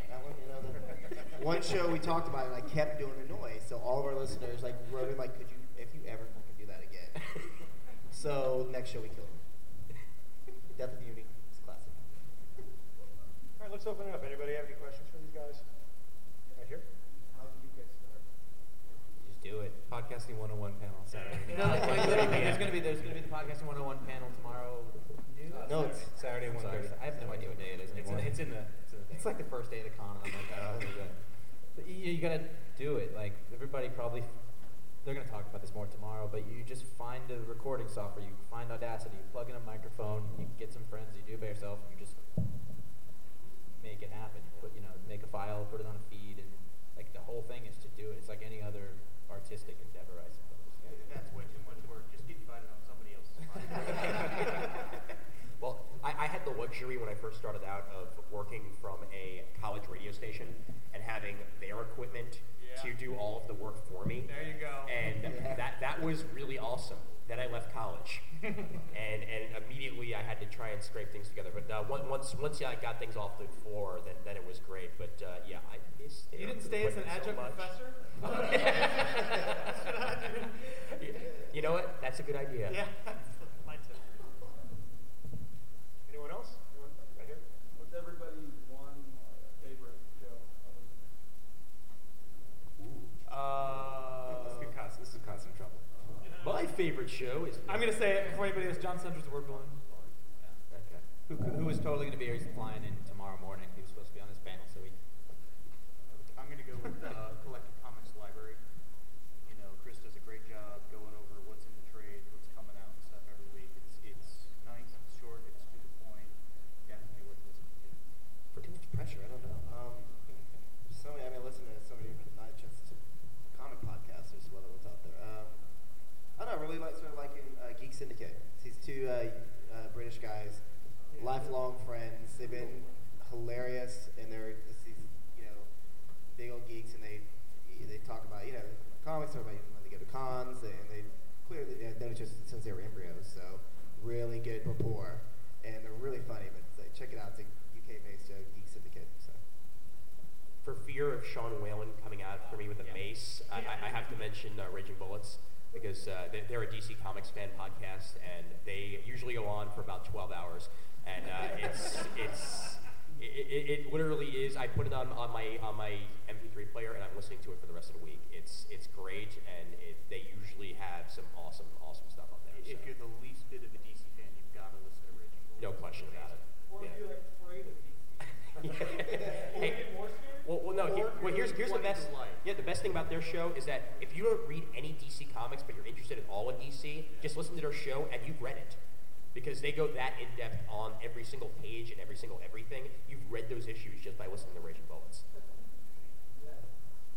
That one, you know, the, one show we talked about it, and I kept doing the noise, so all of our listeners like wrote in like, could you, if you ever fucking do that again? So next show we kill him. Death of Uni, it's classic. All right, let's open it up. Anybody have any questions for these guys? Right here. How did you get started? Just do it. Podcasting 101 panel Saturday. No, there's gonna be there's gonna be the podcasting 101 panel tomorrow. Noon? Uh, No, Saturday- it's- Saturday I'm one sorry, thirty. I have no idea what day it is It's in, anymore. it's in the. It's in the thing. It's like the first day of the con, and I'm like, oh, here we go. But you, you gotta do it. Like everybody probably, they're going to talk about this more tomorrow, but you just find a recording software, you find Audacity, you plug in a microphone, you get some friends, you do it by yourself, you just make it happen. You put, you know, make a file, put it on a feed, and like the whole thing is to do it. It's like any other artistic endeavor, I suppose. Yeah. That's way too much work. Just get invited on somebody else's. luxury when I first started out of working from a college radio station and having their equipment to do all of the work for me. There you go. And that that was really awesome. Then I left college, and and immediately I had to try and scrape things together. But uh, on- once once I got things off the floor, then then it was great. But uh, yeah, I missed. You didn't stay as an adjunct professor? You know what? That's a good idea. Yeah, mine too. Anyone else? Anyone right here? What's everybody's one favorite show? Uh, This is cause, this is causing trouble. my favorite show is. I'm gonna say it before anybody else. John Siuntres, the word balloon. Okay. Who, who was totally going to be flying in tomorrow morning. He was supposed to be on this panel, so he. I'm gonna go with uh, Collected Comics Library. You know, Chris does a great job going over what's in the trade, what's coming out and stuff every week. It's it's nice, it's short, it's to the point. Definitely worth listening to. For too much pressure, I don't know. Um, so many, I mean, listen to so many different, not just comic podcasts, there's some other ones out there. Um, I don't know, I really like, sort of liking uh, Geek Syndicate. These two uh, uh, British guys, lifelong friends. They've been hilarious, and they're just these, you know, big old geeks, and they they talk about, you know, comics, talk about when they go to cons, and they clearly yeah, known each other since they were embryos, so really good rapport, and they're really funny. But uh, check it out, it's a UK-based uh, Geek Syndicate. So. For fear of Sean Whalen coming out for me with a mace, I, I, I have to mention uh, Raging Bullets because uh, they, they're a DC Comics fan podcast, and they usually go on for about 12 hours, and uh, it's it's it, it, it literally is. I put it on, on my on my MP3 player, and I'm listening to it for the rest of the week. It's it's great, and it, they usually have some awesome awesome stuff on there. If so. you're the least bit of a DC fan, you've got to listen to Raging Bull. No question about it. Or Yeah. if you're afraid of DC. Hey, more scared? Well, well, no. Here, well, here's here's the best. Yeah, the best thing about their show is that if you don't read any DC comics, but you're interested in all of DC, just listen to their show and you've read it, because they go that in depth on every single page and every single everything. You've read those issues just by listening to Raging Bullets.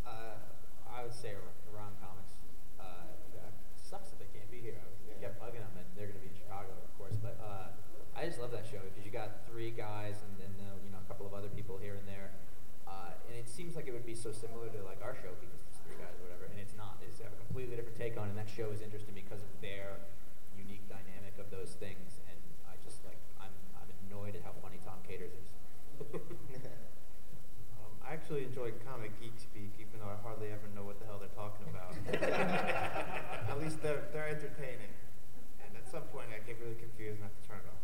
Uh, I would say around Comics. Uh, it sucks that they can't be here. I kept bugging them, and they're going to be in Chicago, of course. But uh, I just love that show because you got three guys and then uh, you know a couple of other people here and there, uh, and it seems like it would be so similar to like our show because it's three guys or whatever, and it's not. It's have a completely different take on, and that show is interesting because of their unique dynamic of those things. And I just like I'm I'm annoyed at how funny Tom Katers is. Um, I actually enjoy Comic Geek Speak, even though I hardly ever know what the hell they're talking about. at least they're they're entertaining, and at some point I get really confused and have to turn it off.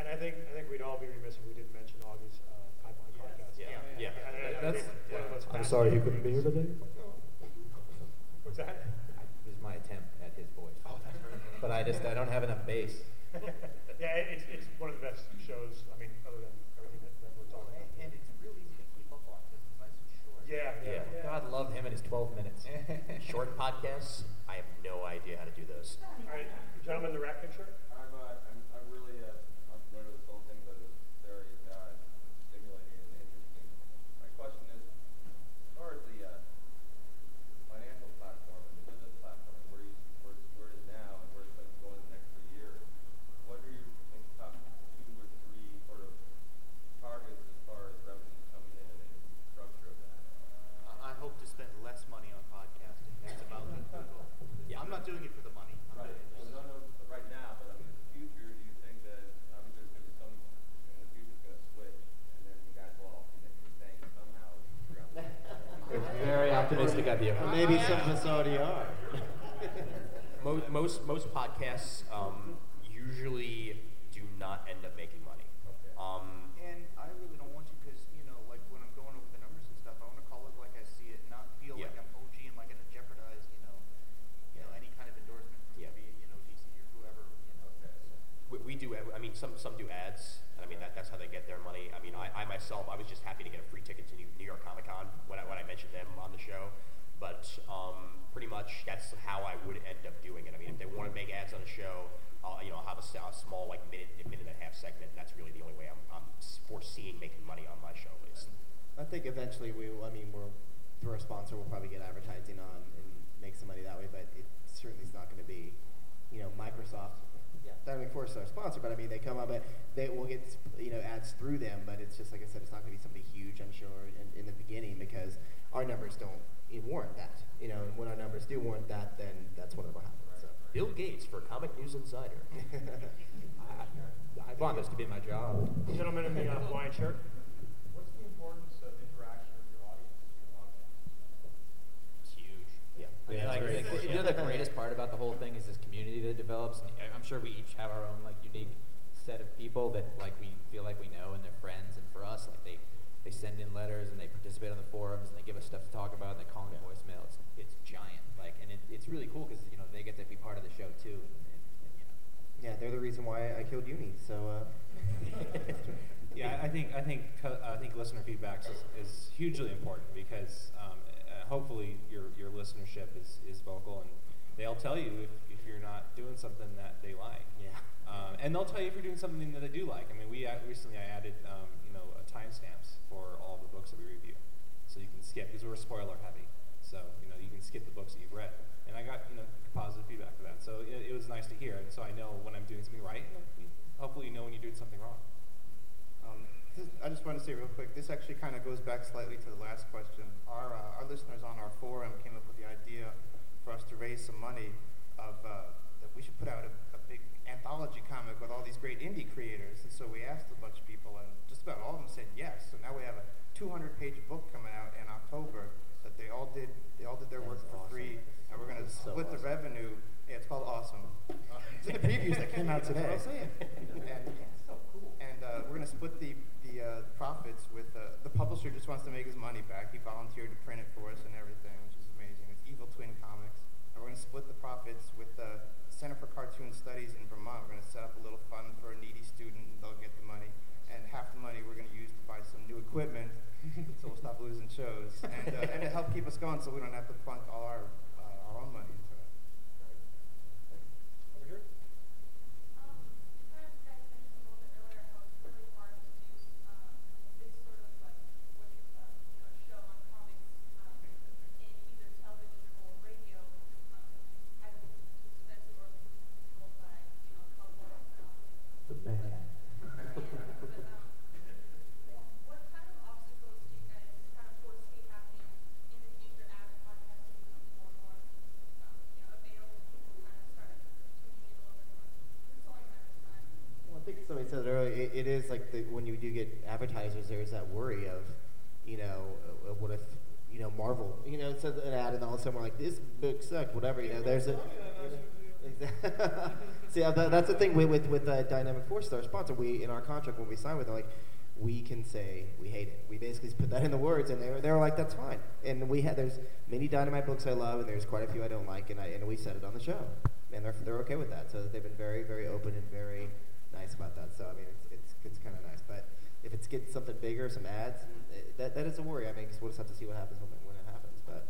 And I think I think we'd all be remiss if we didn't mention Augie's uh, pipeline podcast. Yeah, yeah. And I- I That's- think one of those I'm sorry he couldn't be here today. What's that? I, this is my attempt at his voice. Oh, but I just I don't have enough bass. yeah, it, it's it's one of the best shows. I mean, other than everything that, that we're talking about. And it's real easy to keep up on because it's nice and short. Yeah, yeah. Yeah. God love him and his 12 minutes. Short podcasts, I have no idea how to do those. All right, gentlemen, the rat picture. I'm, uh, I'm, I'm really uh, unfamiliar with this whole thing, but it's very uh, stimulating and interesting. My question is, as far as the uh, financial platform and the business platform, and where, you, where, it's- where it is now and where it's going to go in the next three years, what are your think, top two or three sort of targets as far as revenues coming in and structure of that? I I hope to spend less money on podcasting. That's about the goal. I'm not doing it for the money. I'm Right. doing it So just- no, no, right now, but I mean, in the future, do you think that obviously there's going to be some in the future it's going to switch, and then you guys will all be saying somehow figure out. Very optimistic of you. Maybe some of us already are. Most most most podcasts um, usually do not end up making money. Um, And I really don't want to because, you know, like when I'm going over the numbers and stuff, I want to call it like I see it, not feel Yeah. like I'm OG. Am I going to jeopardize, you know, you know, any kind of endorsement from Yeah. be it, you know, DC or whoever, you know. we, we do. I mean, some some do ads. I mean, that, that's how they get their money. I mean, I, I myself, I was just happy to get a free ticket to New, New York Comic Con when I when I mentioned them on the show. But um, pretty much that's how I would end up doing it. I mean, if they want to make ads on a show, I'll, you know, I'll have a, s- a small like minute minute and a half segment. And that's really the only way I'm, I'm foreseeing making money on my show. At least. I think eventually we, will- I mean, we're through our sponsor, we'll probably get advertising on and make some money that way. But it certainly is not going to be, you know, Microsoft Yeah, Dynamic Force is our sponsor, but I mean, they come up and they will get you know ads through them, but it's just like I said, it's not going to be something huge, I'm sure, in, in the beginning because our numbers don't even warrant that. You know, and when our numbers do warrant that, then that's whatever happens. So. Bill Gates for Comic News Insider. I want this to be my job. Gentleman in the uh, Hawaiian shirt. What's the importance of interaction with your audience in your podcast? It's huge. Yeah. I mean, Yeah, like, like, very- you know, the greatest part about the whole thing is this community that develops. And I'm sure we each have our own like unique set of people that like we feel like we know and they're friends. And for us, like they they send in letters and they participate on the forums and they give us stuff to talk about and they call in voicemail. It's it's giant. Like, and it, it's really cool because you know they get to be part of the show too. And, and, and, you know. Yeah, they're the reason why I killed Uni. So. Uh, Yeah, I think I think I think listener feedback is, is hugely important because um, uh, hopefully your your listenership is, is vocal and they'll tell you if, if you're not doing something that they like. Yeah. Um, and they'll tell you if you're doing something that they do like. I mean, we uh, recently I added um, you know uh, timestamps for all the books that we review, so you can skip because we're spoiler heavy. So you know you can skip the books that you've read, and I got you know positive feedback for that. So it, it was nice to hear, and so I know when I'm doing something right. And hopefully, you know when you're doing something wrong. Um, this, I just want to say real quick, this actually kind of goes back slightly to the last question. Our, uh, our listeners on our forum came up with the idea for us to raise some money of uh, that we should put out a, a big anthology comic with all these great indie creators. And so we asked a bunch of people, and just about all of them said yes. So now we have a 200-page book coming out in October that they all did. They all did their work for free, and we're going to So split the revenue. Yeah, it's called Awesome. It's in the previews that came out today. That's what I'm saying. And, so cool. and uh, we're going to split the the uh, profits with uh, the publisher. Just wants to make his money back. He volunteered to print it for us and everything, which is amazing. It's Evil Twin Comics, and we're going to split the profits with the Center for Cartoon Studies in Vermont. We're going to set up a little fund for a needy student. And half the money we're going to use to buy some new equipment, so we'll stop losing shows, and uh, and to help keep us going, so we don't have to plunk all our uh, our own money into it. Over here. The man. Well, I think somebody said it earlier. It, it is like the, when you do get advertisers, there's that worry of, you know, uh, what if, you know, Marvel, you know, says an ad, and all of a sudden we're like, this book sucked, whatever. You know, there's a. See, uh, that's the thing with with, with uh, Dynamic Force, our sponsor. We in our contract when we sign with them, like, we can say we hate it. We basically put that in the words, and they were, they were like, that's fine. And we had there's many Dynamite books I love, and there's quite a few I don't like, and I and we said it on the show, and they're they're okay with that. So they've been very very open and very nice about that. So I mean, it's it's it's kind of nice. But if it's get something bigger, some ads, eh, that that is a worry. I mean, 'cause we'll just have to see what happens when it, when it happens. But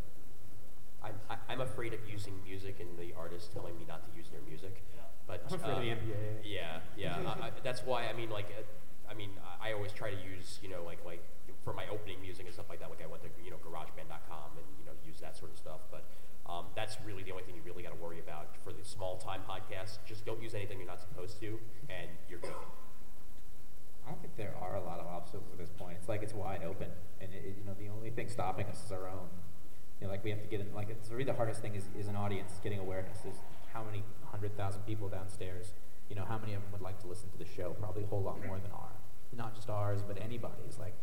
I'm, I- I'm afraid of using music and the artist telling me not to use their music. But I'm afraid of the NBA. Yeah, yeah. I, I, that's why I mean, like, uh, I mean, I, I always try to use, you know, like, like for my opening music and stuff like that. Like, I went to, you know, GarageBand.com and you know use that sort of stuff. But um, that's really the only thing you really got to worry about for the small time podcasts. Just don't use anything you're not supposed to, and you're good. I don't think there are a lot of obstacles at this point. It's like it's wide open, and it, it- you know the only thing stopping us is our own. You know, like we have to get in. Like it's really the hardest thing is, is an audience getting awareness. Is how many hundred thousand people downstairs. You know, how many of them would like to listen to the show? Probably a whole lot more than our, not just ours, but anybody's. Like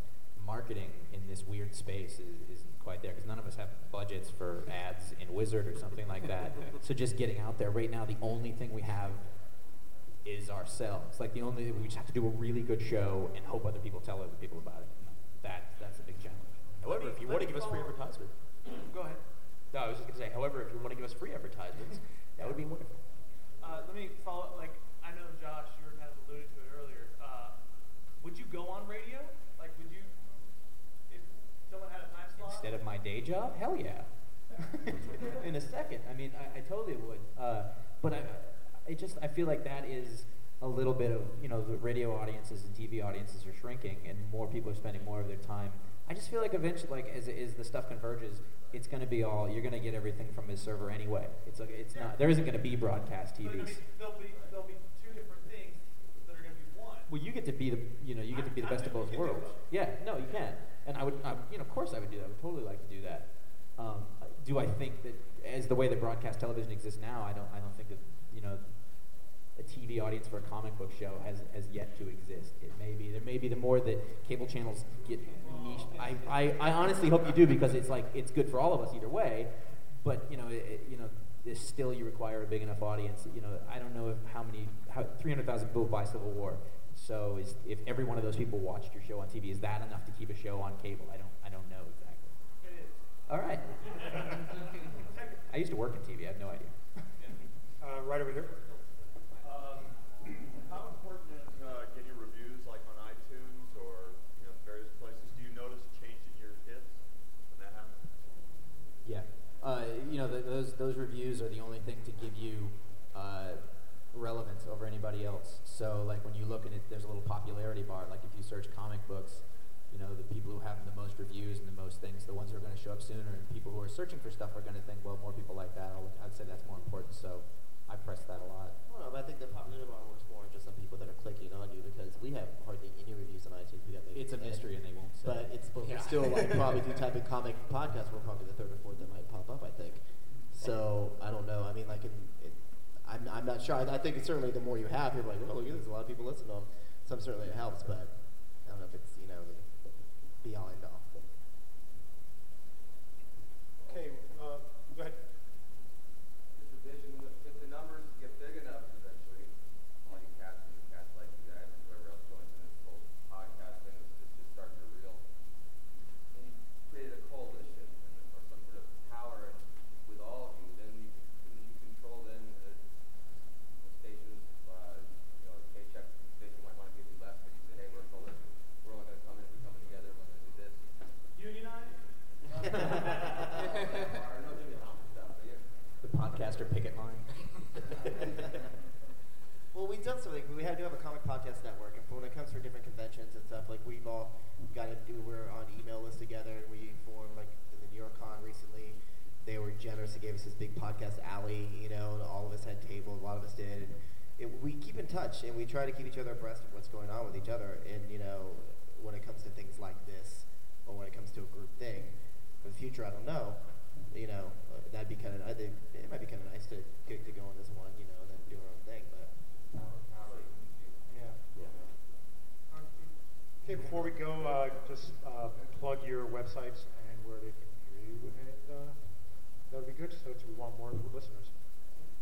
marketing in this weird space is, isn't quite there because none of us have budgets for ads in Wizard or something like that. so just getting out there right now, the only thing we have is ourselves. Like the only we just have to do a really good show and hope other people tell other people about it. That that's a big challenge. However, if you want to give us free advertisement, Go ahead. no, I was just going to say. However, if you want to give us free advertisements, that would be wonderful. Uh, let me follow. Like I know Josh, you were kind of alluding to it earlier. Uh, would you go on radio? Like, would you, if someone had a time slot? Instead of my day job, hell yeah. In a second. I mean, I, I totally would. Uh, but I, I just I feel like that is a little bit of you know the radio audiences and TV audiences are shrinking, and more people are spending more of their time. I just feel like eventually, like as, as the stuff converges, it's going to be all you're going to get everything from his server anyway. It's like it's not there isn't going to be broadcast But, I TVs. mean, there'll be there'll be two different things that are going to be one. Well, you get to be the you know you get to be the best of both worlds. Yeah, no, you can, and I would I, you know of course I would do that. I would totally like to do that. Um, do I think that as the way that broadcast television exists now, I don't I don't think that you know a TV audience for a comic book show has, has yet to exist. It may be there may be the more that cable channels get niche. I, I, I honestly hope you do because it's like it's good for all of us either way. But you know it, it- you know this still you require a big enough audience. You know I don't know if how many how 300,000 people buy Civil War. So is, if every one of those people watched your show on TV, is that enough to keep a show on cable? I don't I don't know exactly. It is. All right. I used to work in TV. I have no idea. Uh, right over here. Um, how important is uh, getting reviews like on iTunes or you know various places? Do you notice a change in your hits when that happens? Yeah. Uh, you know, th those those reviews are the only thing to give you uh, relevance over anybody else. So, like when you look at it, there's a little popularity bar. Like if you search comic books, you know, the people who have the most reviews and the most things, the ones who are going to show up sooner, and people who are searching for stuff are going to think, well, more people like that. I'll, I'd say that's more important. So, I press that a lot. Well, but I think the popularity bar works more on just some people that are clicking on you because we have hardly any reviews on iTunes. We got maybe It's a mystery, and they won't say. But it's but Yeah. we're still like probably if you type in comic podcast, we're probably the third or fourth that might pop up. I think. So I don't know. I mean, like, in, it, I'm I'm not sure. I, I think it's certainly the more you have, you're like, oh, look at this. A lot of people listening to them. Some certainly it helps, but I don't know if it's you know the be all end all. Okay, uh, go ahead. Is the vision if the numbers get big enough eventually, all you cats and cats like you guys and whoever else joins in this whole podcast thing is is just starting to reel. And you create a coalition and, or some sort of power with all of you, then you can, then you control then a, a station's uh, you know a paycheck. The station might want to give you less, but you say, hey, we're a coalition. We're only going to come in if we come together. We're going to do this. Unionize? Or no Jimmy Hoffa stuff, but yeah. The podcaster picket line. Well, we've done something. We have, do have a comic podcast network, and for when it comes for different conventions and stuff, like we've all got to do. We're on email list together, and we formed like the New York Con recently. They were generous and gave us this big podcast alley, you know, and all of us had tables. A lot of us did. And it, we keep in touch, and we try to keep each other abreast of what's going on with each other. And you know, when it comes to things like this, or when it comes to a group thing, for the future, I don't know. You know, uh, that'd be kind of. I think it might be kind of nice to get to go on this one, you know, and then do our own thing. But yeah. Okay, before we go, uh, just uh, plug your websites and where they can hear you, and uh, that would be good. So we want more listeners.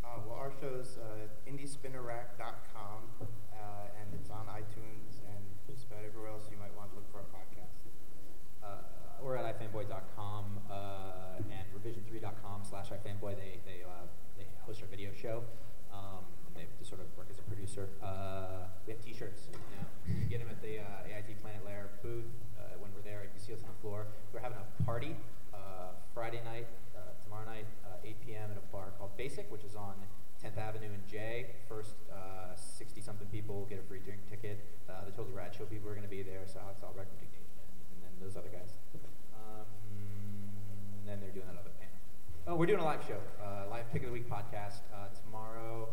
Uh, well, our show's uh, indiespinnerrack.com, uh, and it's on iTunes and just about everywhere else you might want to look for a podcast. We're at ifanboy.com uh, and revision3.com slash ifanboy. They, they, uh, they host our video show. Um, they just sort of work as a producer. Uh, we have t-shirts. You, know, you get them at the uh, AIT Planet Lar booth. Uh, when we're there, you can see us on the floor. We're having a party uh, Friday night, tomorrow night, uh, 8 p.m. at a bar called Basic, which is on 10th Avenue and J. First 60-something people get a free drink ticket. The Totally Rad Show people are going to be there, so Alex Albrecht and Dick Nation, and then those other guys. Um, then they're doing that other panel. Oh, we're doing a live show, uh, live pick of the week podcast uh, tomorrow.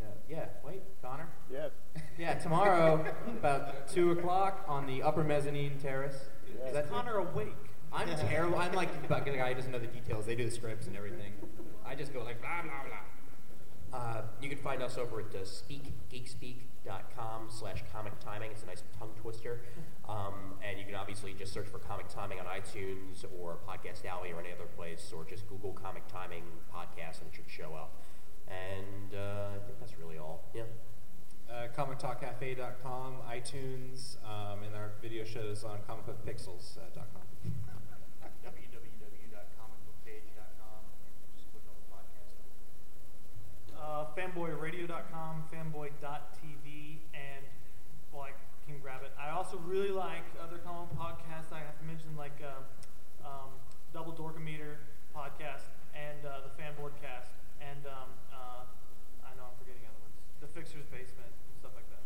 Uh, yeah, wait, Connor. Yes. Yeah, tomorrow about two o'clock on the upper mezzanine terrace. Is that Connor awake? I'm terrible. I'm like the guy who doesn't know the details. They do the scripts and everything. I just go like blah blah blah. Uh, you can find us over at uh, speakgeekspeak.com slash comic timing. It's a nice tongue twister. Um, and you can obviously just search for comic timing on iTunes or Podcast Alley or any other place, or just Google comic timing podcast and it should show up. And uh, I think that's really all. Yeah. Uh, ComicTalkCafe.com, iTunes, um, and our video shows on comicbookpixels.com. www.comicbookpage.com. Just click on the podcast. Uh, fanboyradio.com, fanboy.tv, and like can grab it. I also really like other common podcasts. I have to mention like um, um, Double Dorkometer podcast and uh, the Fanboardcast, and um, uh, I know I'm forgetting other ones. The Fixer's Basement, stuff like that.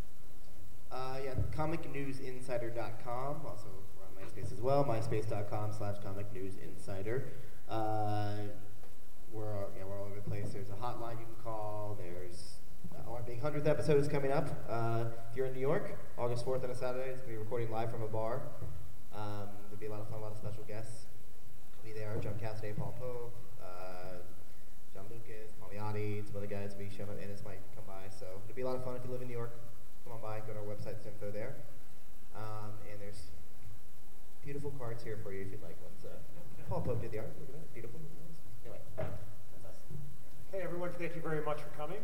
Uh, yeah, comicnewsinsider.com. Also, we're on MySpace as well. MySpace.com slash comicnewsinsider. Uh, we're, all- yeah, we're all over the place. There's a hotline you can call. There's our big 100th episode is coming up. Uh, if you're in New York, August 4th on a Saturday, it's going to be recording live from a bar. Um, there'll be a lot of fun, a lot of special guests. I'll be there. John Cassaday, Paul Pope, uh, John Lucas, Palmiotti, some other guys will be showing up. Ennis might come by. So it'll be a lot of fun if you live in New York. Come on by. Go to our website. There's info there. Um, and there's beautiful cards here for you if you'd like one. Uh, Paul Pope did the art. Look at that. Beautiful. Anyway. Okay, everyone, thank you very much for coming.